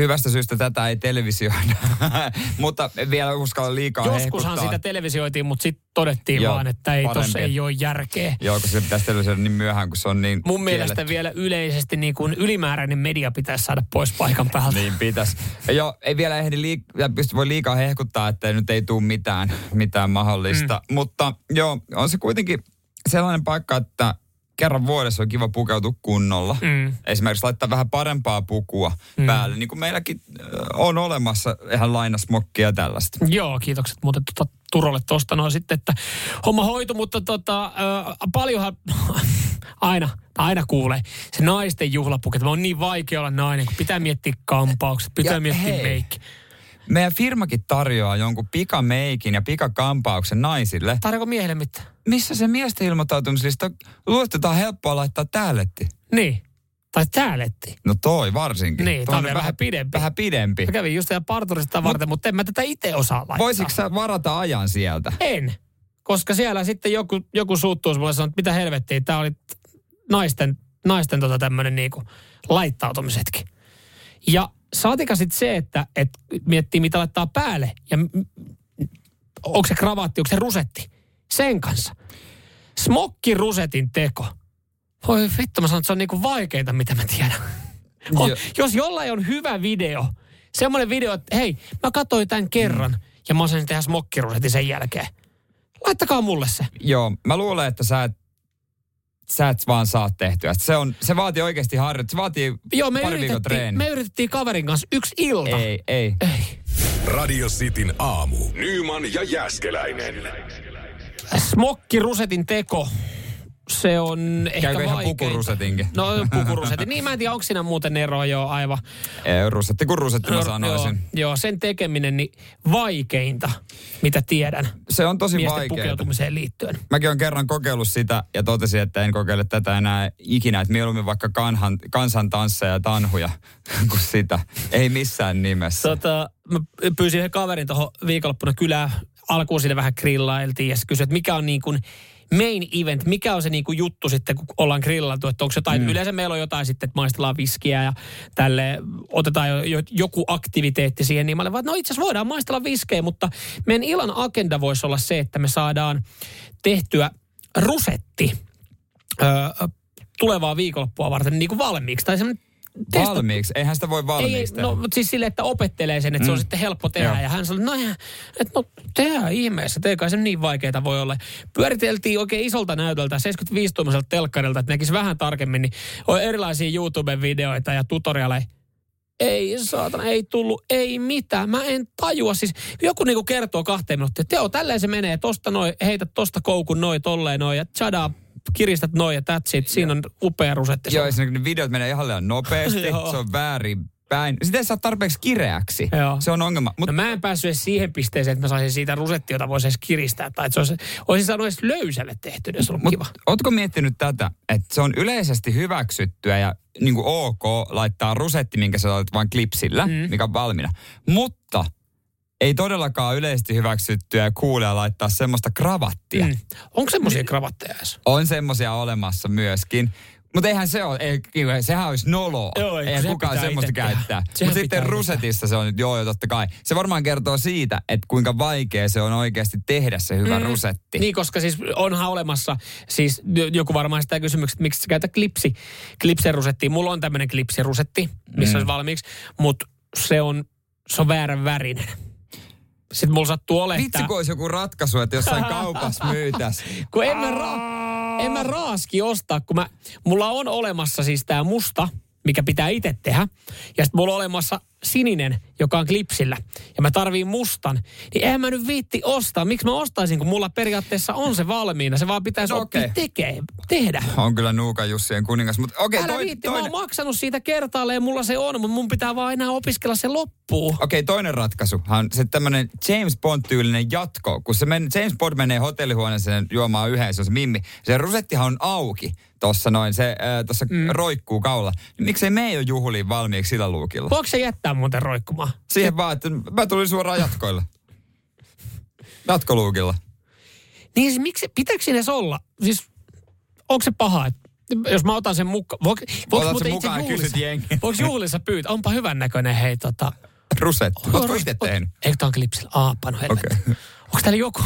hyvästä syystä tätä ei televisioida, mutta vielä uskalla liikaa Joskushan hehkuttaa. sitä televisioitiin, mutta sitten todettiin Joo, vaan, että ei tossa ei ole järkeä. Joo, kun se pitäisi televisioida niin myöhään, kun se on niin Mun kielletty. mielestä vielä yleisesti niin kuin ylimääräinen media pitäisi saada pois paikan päältä. niin pitäisi. Joo, ei vielä ehdi liik- pysty voi liikaa hehkuttaa, että nyt ei tule mitään, mitään mahdollista. Mm. Mutta joo, on se kuitenkin sellainen paikka, että kerran vuodessa on kiva pukeutua kunnolla. Mm. Esimerkiksi laittaa vähän parempaa pukua mm. päälle, niin kuin meilläkin on olemassa ihan lainasmokkia ja tällaista. Joo, kiitokset muuten tuota Turolle tuosta noin sitten, että homma hoitu, mutta tota, äh, paljonhan aina, aina kuulee se naisten juhlapukki, että on niin vaikea olla nainen, kun pitää miettiä kampaukset, pitää ja miettiä hei. meikki. Meidän firmakin tarjoaa jonkun pikameikin ja pikakampauksen naisille. Tarjoako miehille mitään? Missä se miesten ilmoittautumislista? Luotetaan helppoa laittaa täälletti. Niin. Tai täälletti. No toi varsinkin. Niin, toi on vähän, vähän pidempi. Vähän pidempi. Mä kävin just siellä parturista Mut, varten, mutta en mä tätä itse osaa laittaa. Voisitko sä varata ajan sieltä? En. Koska siellä sitten joku, joku suuttuisi mulle sanoi, että mitä helvettiä, tää oli naisten, naisten tota tämmönen niinku laittautumisetkin. Ja saatika sitten se, että et miettii mitä laittaa päälle ja onko se kravatti, onko se rusetti sen kanssa. Smokki rusetin teko. Voi vittu, mä sanon, että se on niinku vaikeinta, mitä mä tiedän. On, jos jollain on hyvä video, semmoinen video, että hei, mä katsoin tämän kerran mm. ja mä osasin tehdä smokkirusetin sen jälkeen. Laittakaa mulle se. Joo, mä luulen, että sä et sä et vaan saa tehtyä. Se, on, se vaatii oikeasti harjoit. Se vaatii Joo, me pari viikon treeni. Me yritettiin kaverin kanssa yksi ilta. Ei, ei. ei. Radio Cityn aamu. Nyman ja Jäskeläinen. Smokki rusetin teko se on ehkä Käykö ihan pukurusetinkin? No pukurusetin. niin mä en tiedä, onko siinä muuten eroa jo aivan. Ei, rusetti kuin rusetti mä sanoisin. Joo, joo, sen tekeminen niin vaikeinta, mitä tiedän. Se on tosi vaikeaa. pukeutumiseen liittyen. Mäkin olen kerran kokeillut sitä ja totesin, että en kokeile tätä enää ikinä. Että mieluummin vaikka kanhan, kansantansseja ja tanhuja kuin sitä. Ei missään nimessä. Tota, mä pyysin yhden kaverin tuohon viikonloppuna kylään. Alkuun siinä vähän grillailtiin ja kysyin, että mikä on niin kuin main event, mikä on se niinku juttu sitten, kun ollaan grillattu, että onko jotain, mm. yleensä meillä on jotain sitten, että maistellaan viskiä ja tälle otetaan jo, jo, joku aktiviteetti siihen, niin mä olen no itse asiassa voidaan maistella viskejä, mutta meidän illan agenda voisi olla se, että me saadaan tehtyä rusetti öö, tulevaa viikonloppua varten niin kuin valmiiksi. Tai semmoinen Testa... Valmiiksi? Eihän sitä voi valmiiksi ei, No, mutta siis silleen, että opettelee sen, että mm. se on mm. sitten helppo tehdä. Joo. Ja hän sanoi, no, että no tehdään ihmeessä, te kai se niin vaikeaa voi olla. Pyöriteltiin oikein isolta näytöltä, 75-tuumaiselta telkkarilta, että näkisi vähän tarkemmin, niin on erilaisia YouTube-videoita ja tutorialeja. Ei saatana, ei tullut, ei mitään. Mä en tajua. Siis joku niinku kertoo kahteen minuuttia, että joo, tälleen se menee. Tosta noin, heitä tosta koukun noin, tolleen noin ja tsadaa kiristät noin ja that's it. Siinä on upea rusetti. Joo, ja ne videot menee ihan liian nopeasti. se on väärin päin. Sitä ei saa tarpeeksi kireäksi. Joo. Se on ongelma. Mut... No mä en päässyt edes siihen pisteeseen, että mä saisin siitä rusettia, jota voisi edes kiristää. Tai että se olisi, olisin saanut edes löysälle tehty, jos on kiva. Ootko miettinyt tätä, että se on yleisesti hyväksyttyä ja niin kuin ok laittaa rusetti, minkä sä olet vain klipsillä, mm. mikä on valmiina. Mutta ei todellakaan yleisesti hyväksyttyä ja kuulia laittaa semmoista kravattia. Mm. Onko semmoisia niin, kravatteja edes? On semmoisia olemassa myöskin. Mutta eihän se ole, ei, sehän olisi noloa. Joo, ei, sehän kukaan semmoista itse käyttää. Mutta sitten rusetissa se on, joo, joo, totta kai. Se varmaan kertoo siitä, että kuinka vaikea se on oikeasti tehdä se hyvä mm. rusetti. Niin, koska siis onhan olemassa, siis joku varmaan sitä kysymykset, miksi sä käytät klipsi, klipsirusettia. Mulla on tämmöinen klipsirusetti, missä mm. olisi valmiiksi, mutta se on, se on väärän värinen. Sitten mulla sattuu olemaan, Vitsi, kun olisi joku ratkaisu, että jossain kaupassa myytäs. kun en mä, ra- en mä raaski ostaa, kun mä, mulla on olemassa siis tää musta, mikä pitää itse tehdä. Ja sitten mulla on olemassa sininen, joka on klipsillä. Ja mä tarviin mustan. Niin eihän mä nyt viitti ostaa. Miksi mä ostaisin, kun mulla periaatteessa on se valmiina. Se vaan pitäisi No no, oppia tekee, tehdä. On kyllä Nuuka Jussien kuningas. Mutta okei, Älä toi, viitti, mä toinen, oon maksanut siitä kertaalleen, mulla se on, mutta mun pitää vaan enää opiskella se loppuun. Okei, toinen ratkaisu on se tämmöinen James Bond-tyylinen jatko. Kun se men, James Bond menee hotellihuoneeseen juomaan yhdessä, se on se mimmi. Se rusettihan on auki tuossa noin, se äh, tuossa mm. roikkuu kaula. Niin miksei me ei ole juhliin valmiiksi sillä luukilla? Voiko se jättää muuten roikkumaan? Siihen vaan, että mä tulin suoraan jatkoille. Jatkoluukilla. Niin siis miksi, pitääkö siinä edes olla? Siis onko se paha, että jos mä otan sen mukaan, voiko, voiko muuten itse juhlissa, voiko juhlissa pyytää, onpa hyvän näköinen hei tota. Rusetti. Ootko itse tehnyt? Eikö tää on klipsillä? Helvetti. Okei. Okay. Onko täällä joku?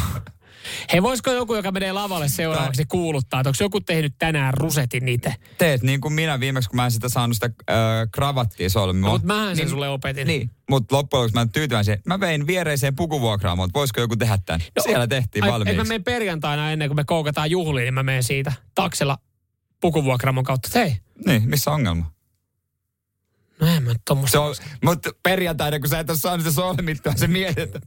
Hei, voisiko joku, joka menee lavalle seuraavaksi, kuuluttaa, että onko joku tehnyt tänään rusetin itse? Teet niin kuin minä viimeksi, kun mä en sitä saanut sitä äh, kravattia solmua. No, mutta mähän sen sulle opetin. Niin, mutta loppujen lopuksi mä en tyytyväisen. Mä vein viereiseen pukuvuokraamoon, että voisiko joku tehdä tämän. No, Siellä tehtiin ai, valmiiksi. Et mä menen perjantaina ennen kuin me koukataan juhliin, niin mä menen siitä taksella pukuvuokramon kautta. Hei, Niin, missä ongelma? No en mä. Se on, mutta perjantaina, kun sä et ole saanut sitä solmittua, se mietit, että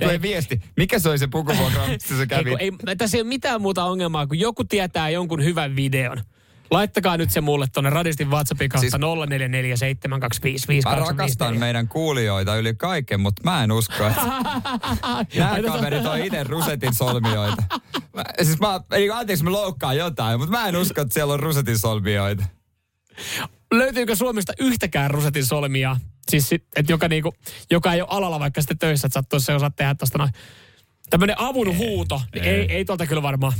tulee viesti. Mikä se oli se pukuvuokraamo, mistä se Ei, kävi? kun ei, tässä ei ole mitään muuta ongelmaa, kun joku tietää jonkun hyvän videon. Laittakaa nyt se mulle tuonne radistin WhatsAppin kautta Siis- 0447255854. Mä rakastan meidän kuulijoita yli kaiken, mutta mä en usko, että nämä kaverit on itse rusetin solmioita. Mä, siis mä, eli anteeksi, mä loukkaan jotain, mutta mä en usko, että siellä on rusetin solmioita. Löytyykö Suomesta yhtäkään rusetin solmia? Siis että joka, niinku, joka ei ole alalla vaikka sitten töissä, että sattuisi se osaat tehdä tuosta noin. Tämmöinen avun huuto. Niin Ei, ei tuolta kyllä varmaan.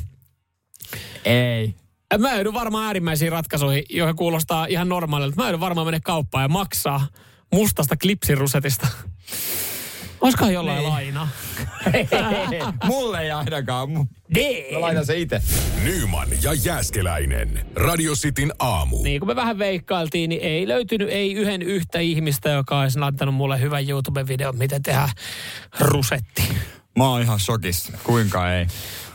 Ei. Mä joudun varmaan äärimmäisiin ratkaisuihin, joihin kuulostaa ihan normaalilta. Mä joudun varmaan mennä kauppaan ja maksaa mustasta klipsirusetista. Olisikohan jollain Niin. lainaa? Mulle ei ainakaan. Mu- D. Mä laitan se itse. Nyman ja Jääskeläinen. Radio Cityn aamu. Niin kuin me vähän veikkailtiin, niin ei löytynyt ei yhden yhtä ihmistä, joka olisi antanut mulle hyvän YouTube-videon, miten tehdään rusetti. Mä oon ihan shokissa. Kuinka ei?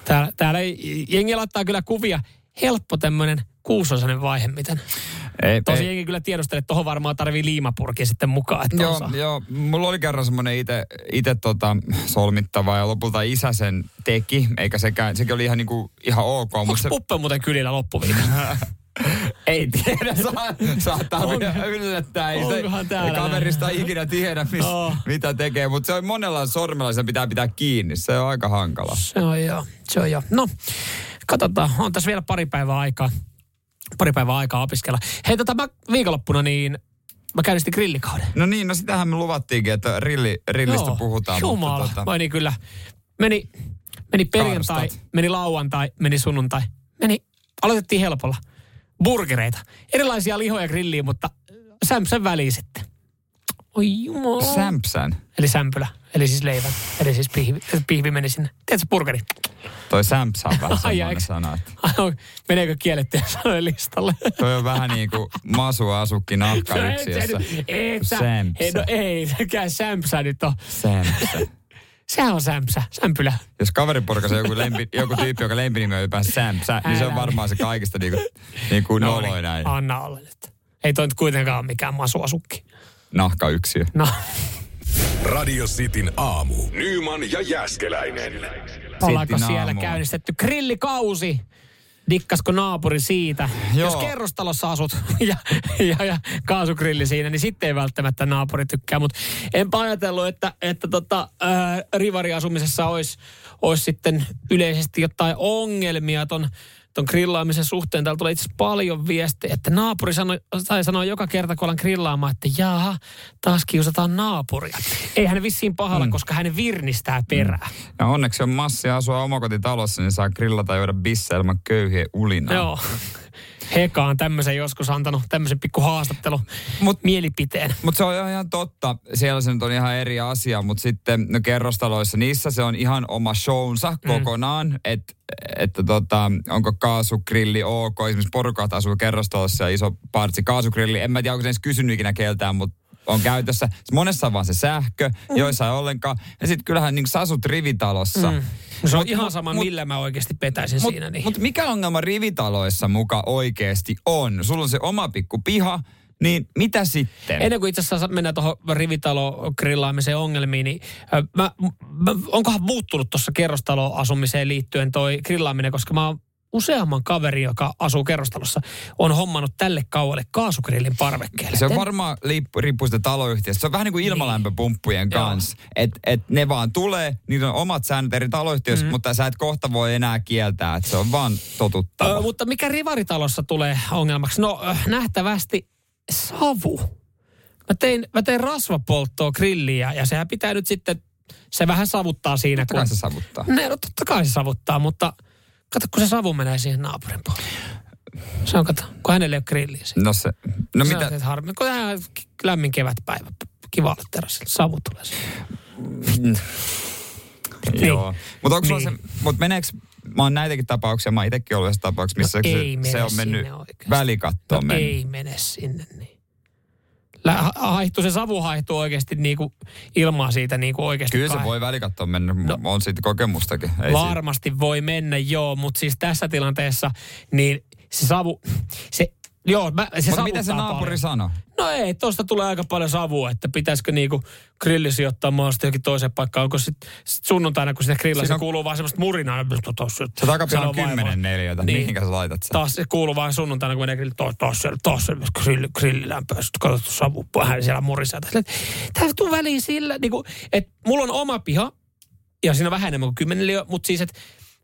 Täällä, täällä ei- jengi laittaa kyllä kuvia. Helppo tämmöinen kuusosainen vaihe, miten. Ei Tosi ei. kyllä tiedostelee, että tohon varmaan tarvii liimapurki sitten mukaan. Että Joo, osaa. joo, mulla oli kerran semmoinen ite tota, solmittava ja lopulta isä sen teki, eikä sekään, sekin oli ihan, niinku, ihan ok, Onko se, puppe muuten kylillä loppuviikolla? ei tiedä, saa, saattaa On- yllättää. Ei se, täällä ei kaverista ei ikinä tiedä, mis, Oh. mitä tekee, mutta se on monella sormella, se pitää pitää kiinni, se on aika hankala. Se on joo, se on joo. No, katsotaan, on tässä vielä pari päivää aikaa, pari päivää aikaa opiskella. Hei, tota mä viikonloppuna niin mä käynnistin grillikauden. No niin, no sitähän me luvattiinkin, että rilli, rillistä Joo, puhutaan. Jumala, Mutta, tota, meni kyllä. Meni, meni perjantai, Karstat. meni lauantai, meni sunnuntai. Meni, aloitettiin helpolla. Burgereita. Erilaisia lihoja grilliin, mutta sämpsän väliin sitten. Oi jumala. Sämpsän. Eli sämpylä, eli siis leivän, eli siis pihvi, pihvi meni sinne. Tiedätkö burgeri? Toi sämpsä on vähän Ai, semmoinen sana. Että Meneekö kiellettyä sanojen listalle? toi on vähän niin kuin masu asukki nahka et sä- Sämpsä. ei, no ei, sekään sämpsä nyt on. Sämpsä. Sehän on sämpsä, sämpylä. Jos kaveriporukassa joku, lempi, joku tyyppi, joka lempinimi on ylipäänsä Sämpsä, niin se on Älä. varmaan se kaikista niinku, niinku No noloin niin, näin. Anna olla nyt. Ei toi nyt kuitenkaan ole mikään masuasukki. Nahkayksiö. No, Radio Cityn aamu. Nyman ja Jääskeläinen. ollaanko siellä aamulla. käynnistetty grillikausi? Dikkasko naapuri siitä? Joo. Jos kerrostalossa asut ja, ja, ja kaasugrilli siinä, niin sitten ei välttämättä naapuri tykkää. Mutta enpä ajatellut, että, että tota, ää, rivariasumisessa olisi, olisi sitten yleisesti jotain ongelmia ton, ton grillaamisen suhteen. Täällä tulee itse paljon viestejä, että naapuri sanoi, tai sanoo joka kerta, kun ollaan grillaamaan, että jaha, taas kiusataan naapuria. Ei hän vissiin pahalla, mm. koska hän virnistää perää. Ja onneksi on massia asua omakotitalossa, niin saa grillata ja juoda bisse ilman köyhiä ulinaa. Joo. Heka on tämmöisen joskus antanut, tämmöisen pikku haastattelu, Mut- mielipiteen. Mutta se on ihan totta. Siellä se nyt on ihan eri asia, mutta sitten no kerrostaloissa, niissä se on ihan oma shownsa Mm. kokonaan. Että että tota, onko kaasugrilli ok. Esimerkiksi porukat asuu kerrostalossa ja iso partsi kaasugrilli. En mä tiedä, onko se edes kysynyt ikinä keltään, mutta on käytössä. Monessa on vaan se sähkö, Mm. joissa ei ollenkaan. Ja sitten kyllähän niin sä asut rivitalossa. Mm. Se on Mut- ihan sama, mut- millä mä oikeasti petäisin Mut, siinä. Niin. Mutta mikä ongelma rivitaloissa muka oikeasti on? Sulla on se oma pikku piha, niin mitä sitten? Ennen kuin itse asiassa mennään tuohon rivitalo grillaamiseen ongelmiin, niin ö, mä, mä, onkohan muuttunut tuossa kerrostaloasumiseen liittyen toi grillaaminen, koska mä oon useamman kaverin, joka asuu kerrostalossa, on hommannut tälle kaualle kaasugrillin parvekkeelle. Se on varmaan riippuu sitä taloyhtiöstä. Se on vähän niin kuin ilmalämpöpumppujen Joo. kanssa. Että et ne vaan tulee, niitä on omat säännöt eri taloyhtiöissä, mm. mutta sä et kohta voi enää kieltää. Että se on vaan totuttava. Ö, mutta mikä rivaritalossa tulee ongelmaksi? No nähtävästi savu. Mä tein, mä tein rasvapolttoa grilliä ja sehän pitää nyt sitten, se vähän savuttaa siinä. Totta kai se savuttaa. Ne, no totta kai se savuttaa, mutta kato kun se savu menee siihen naapurin puolelle. Se on kato, kun hänellä ei ole grilliä siinä. No se, no se mitä, On, että harmi. Kun tämä on lämmin kevätpäivä, kiva olla terassilla, savu tulee siihen. Joo. Mutta onko Niin. se, mut meneekö, mä oon näitäkin tapauksia, mä oon itsekin ollut yhdessä tapauksessa, missä No se, se on mennyt oikeasti. välikattoon No mennyt. ei mene sinne niin. Haihtuu, se savu haihtuu oikeasti niinku ilmaa siitä niinku oikeasti. Kyllä se kai- voi välikattoon mennä, no, on siitä kokemustakin. Ei Varmasti voi mennä, joo, mutta siis tässä tilanteessa, niin se savu, se, joo, mä, se Mutta mitä se naapuri paljon. sanoi? No ei, tosta tulee aika paljon savua, että pitäisikö niinku grilli sijoittaa mahdollisesti johonkin toiseen paikkaan. Onko sitten sit sunnuntaina, kun sitä grillaa, se on- kuuluu vaan semmoista murinaa. Se takapiha on. 10 neliötä. Niin. Mihinkä sä laitat sen? Taas se kuuluu vaan sunnuntaina, kun menee grilli, taas, taas siellä, grilli, grilli lämpöä. Sitten katsottu savu, vähän siellä murisee. Tämä tuu väliin sillä, niin kuin, että mulla on oma piha, ja siinä on vähän enemmän kuin 10 liö, mutta siis, että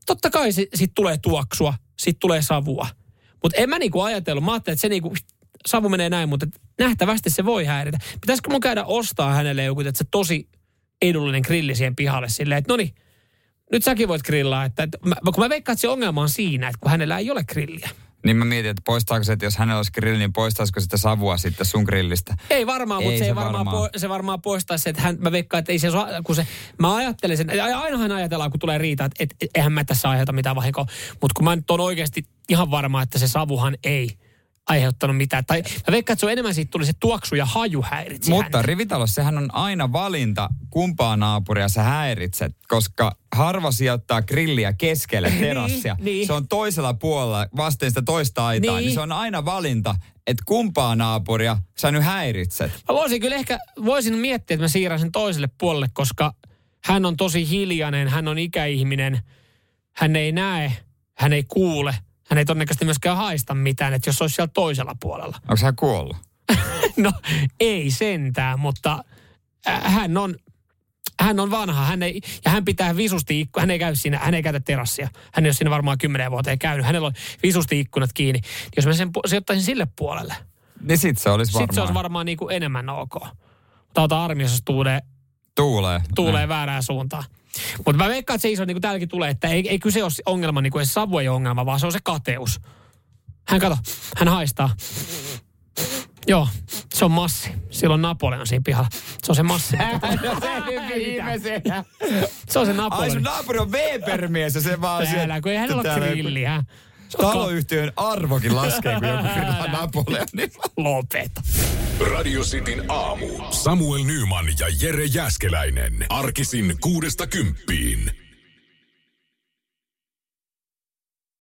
totta kai si, siitä tulee tuoksua, siitä tulee savua. Mutta en mä niinku ajatellut, mä ajattelin, että se niinku, savu menee näin, mutta et nähtävästi se voi häiritä. Pitäisikö mun käydä ostaa hänelle joku, että se tosi edullinen grilli siihen pihalle silleen, että no niin, nyt säkin voit grillaa. Että, että mä, kun mä veikkaan, että se ongelma on siinä, että kun hänellä ei ole grilliä. Niin mä mietin, että poistaako se, että jos hänellä olisi grilli, niin poistaisiko sitä savua sitten sun grillistä? Ei varmaan, Ei mutta se, se varmaan, varmaan. Po, se varmaan poistaisi se, että hän, mä veikkaan, että ei se, kun se, mä ajattelen sen, ainahan ajatellaan, kun tulee riita, että, että eihän mä tässä aiheuta mitään vahinkoa, mutta kun mä nyt on oikeasti ihan varma, että se savuhan ei aiheuttanut mitään. Tai mä veikkaan, että se on enemmän siitä tuli se tuoksu ja haju häiritsi Mutta häntä. rivitalossa sehän on aina valinta, kumpaa naapuria sä häiritset, koska harva sijoittaa grilliä keskelle terassia. niin. Se on toisella puolella vasten sitä toista aitaa, niin, Niin. niin se on aina valinta, että kumpaa naapuria sä nyt häiritset. Mä voisin kyllä ehkä, voisin miettiä, että mä siirrän sen toiselle puolelle, koska hän on tosi hiljainen, hän on ikäihminen, hän ei näe, hän ei kuule, hän ei todennäköisesti myöskään haista mitään, että jos olisi siellä toisella puolella. Onko hän kuollut? No ei sentään, mutta äh, hän on, hän on vanha hän ei, ja hän pitää visusti ikku, hän ei käy siinä, hän ei käytä terassia. Hän ei ole siinä varmaan kymmenen vuoteen käynyt. Hänellä on visusti ikkunat kiinni. Jos mä sen sijoittaisin sille puolelle, Niin sit se olisi varmaan. sitten se olisi varmaan niin kuin enemmän ok. Mutta ota armiassa, tuulee, Tuulee. tuulee väärään suuntaan. Mutta mä veikkaan, että se iso, niin kuin täälläkin tulee, että ei, ei kyse ole se ongelma, niin kuin se savu ei ole ongelma, vaan se on se kateus. Hän kato, hän haistaa. Joo, se on massi. Silloin Napoleon siinä pihalla. Se on se massi. se on se Ai sun Napoleon. naapuri on Weber-mies ja se vaan Täällä, kun ei hänellä ole grilliä. Se Taloyhtiön arvokin laskee, kun joku grillaa Napoleonilla. Lopeta. Radio Cityn aamu. Samuel Nyman ja Jere Jäskeläinen. Arkisin kuudesta kymppiin.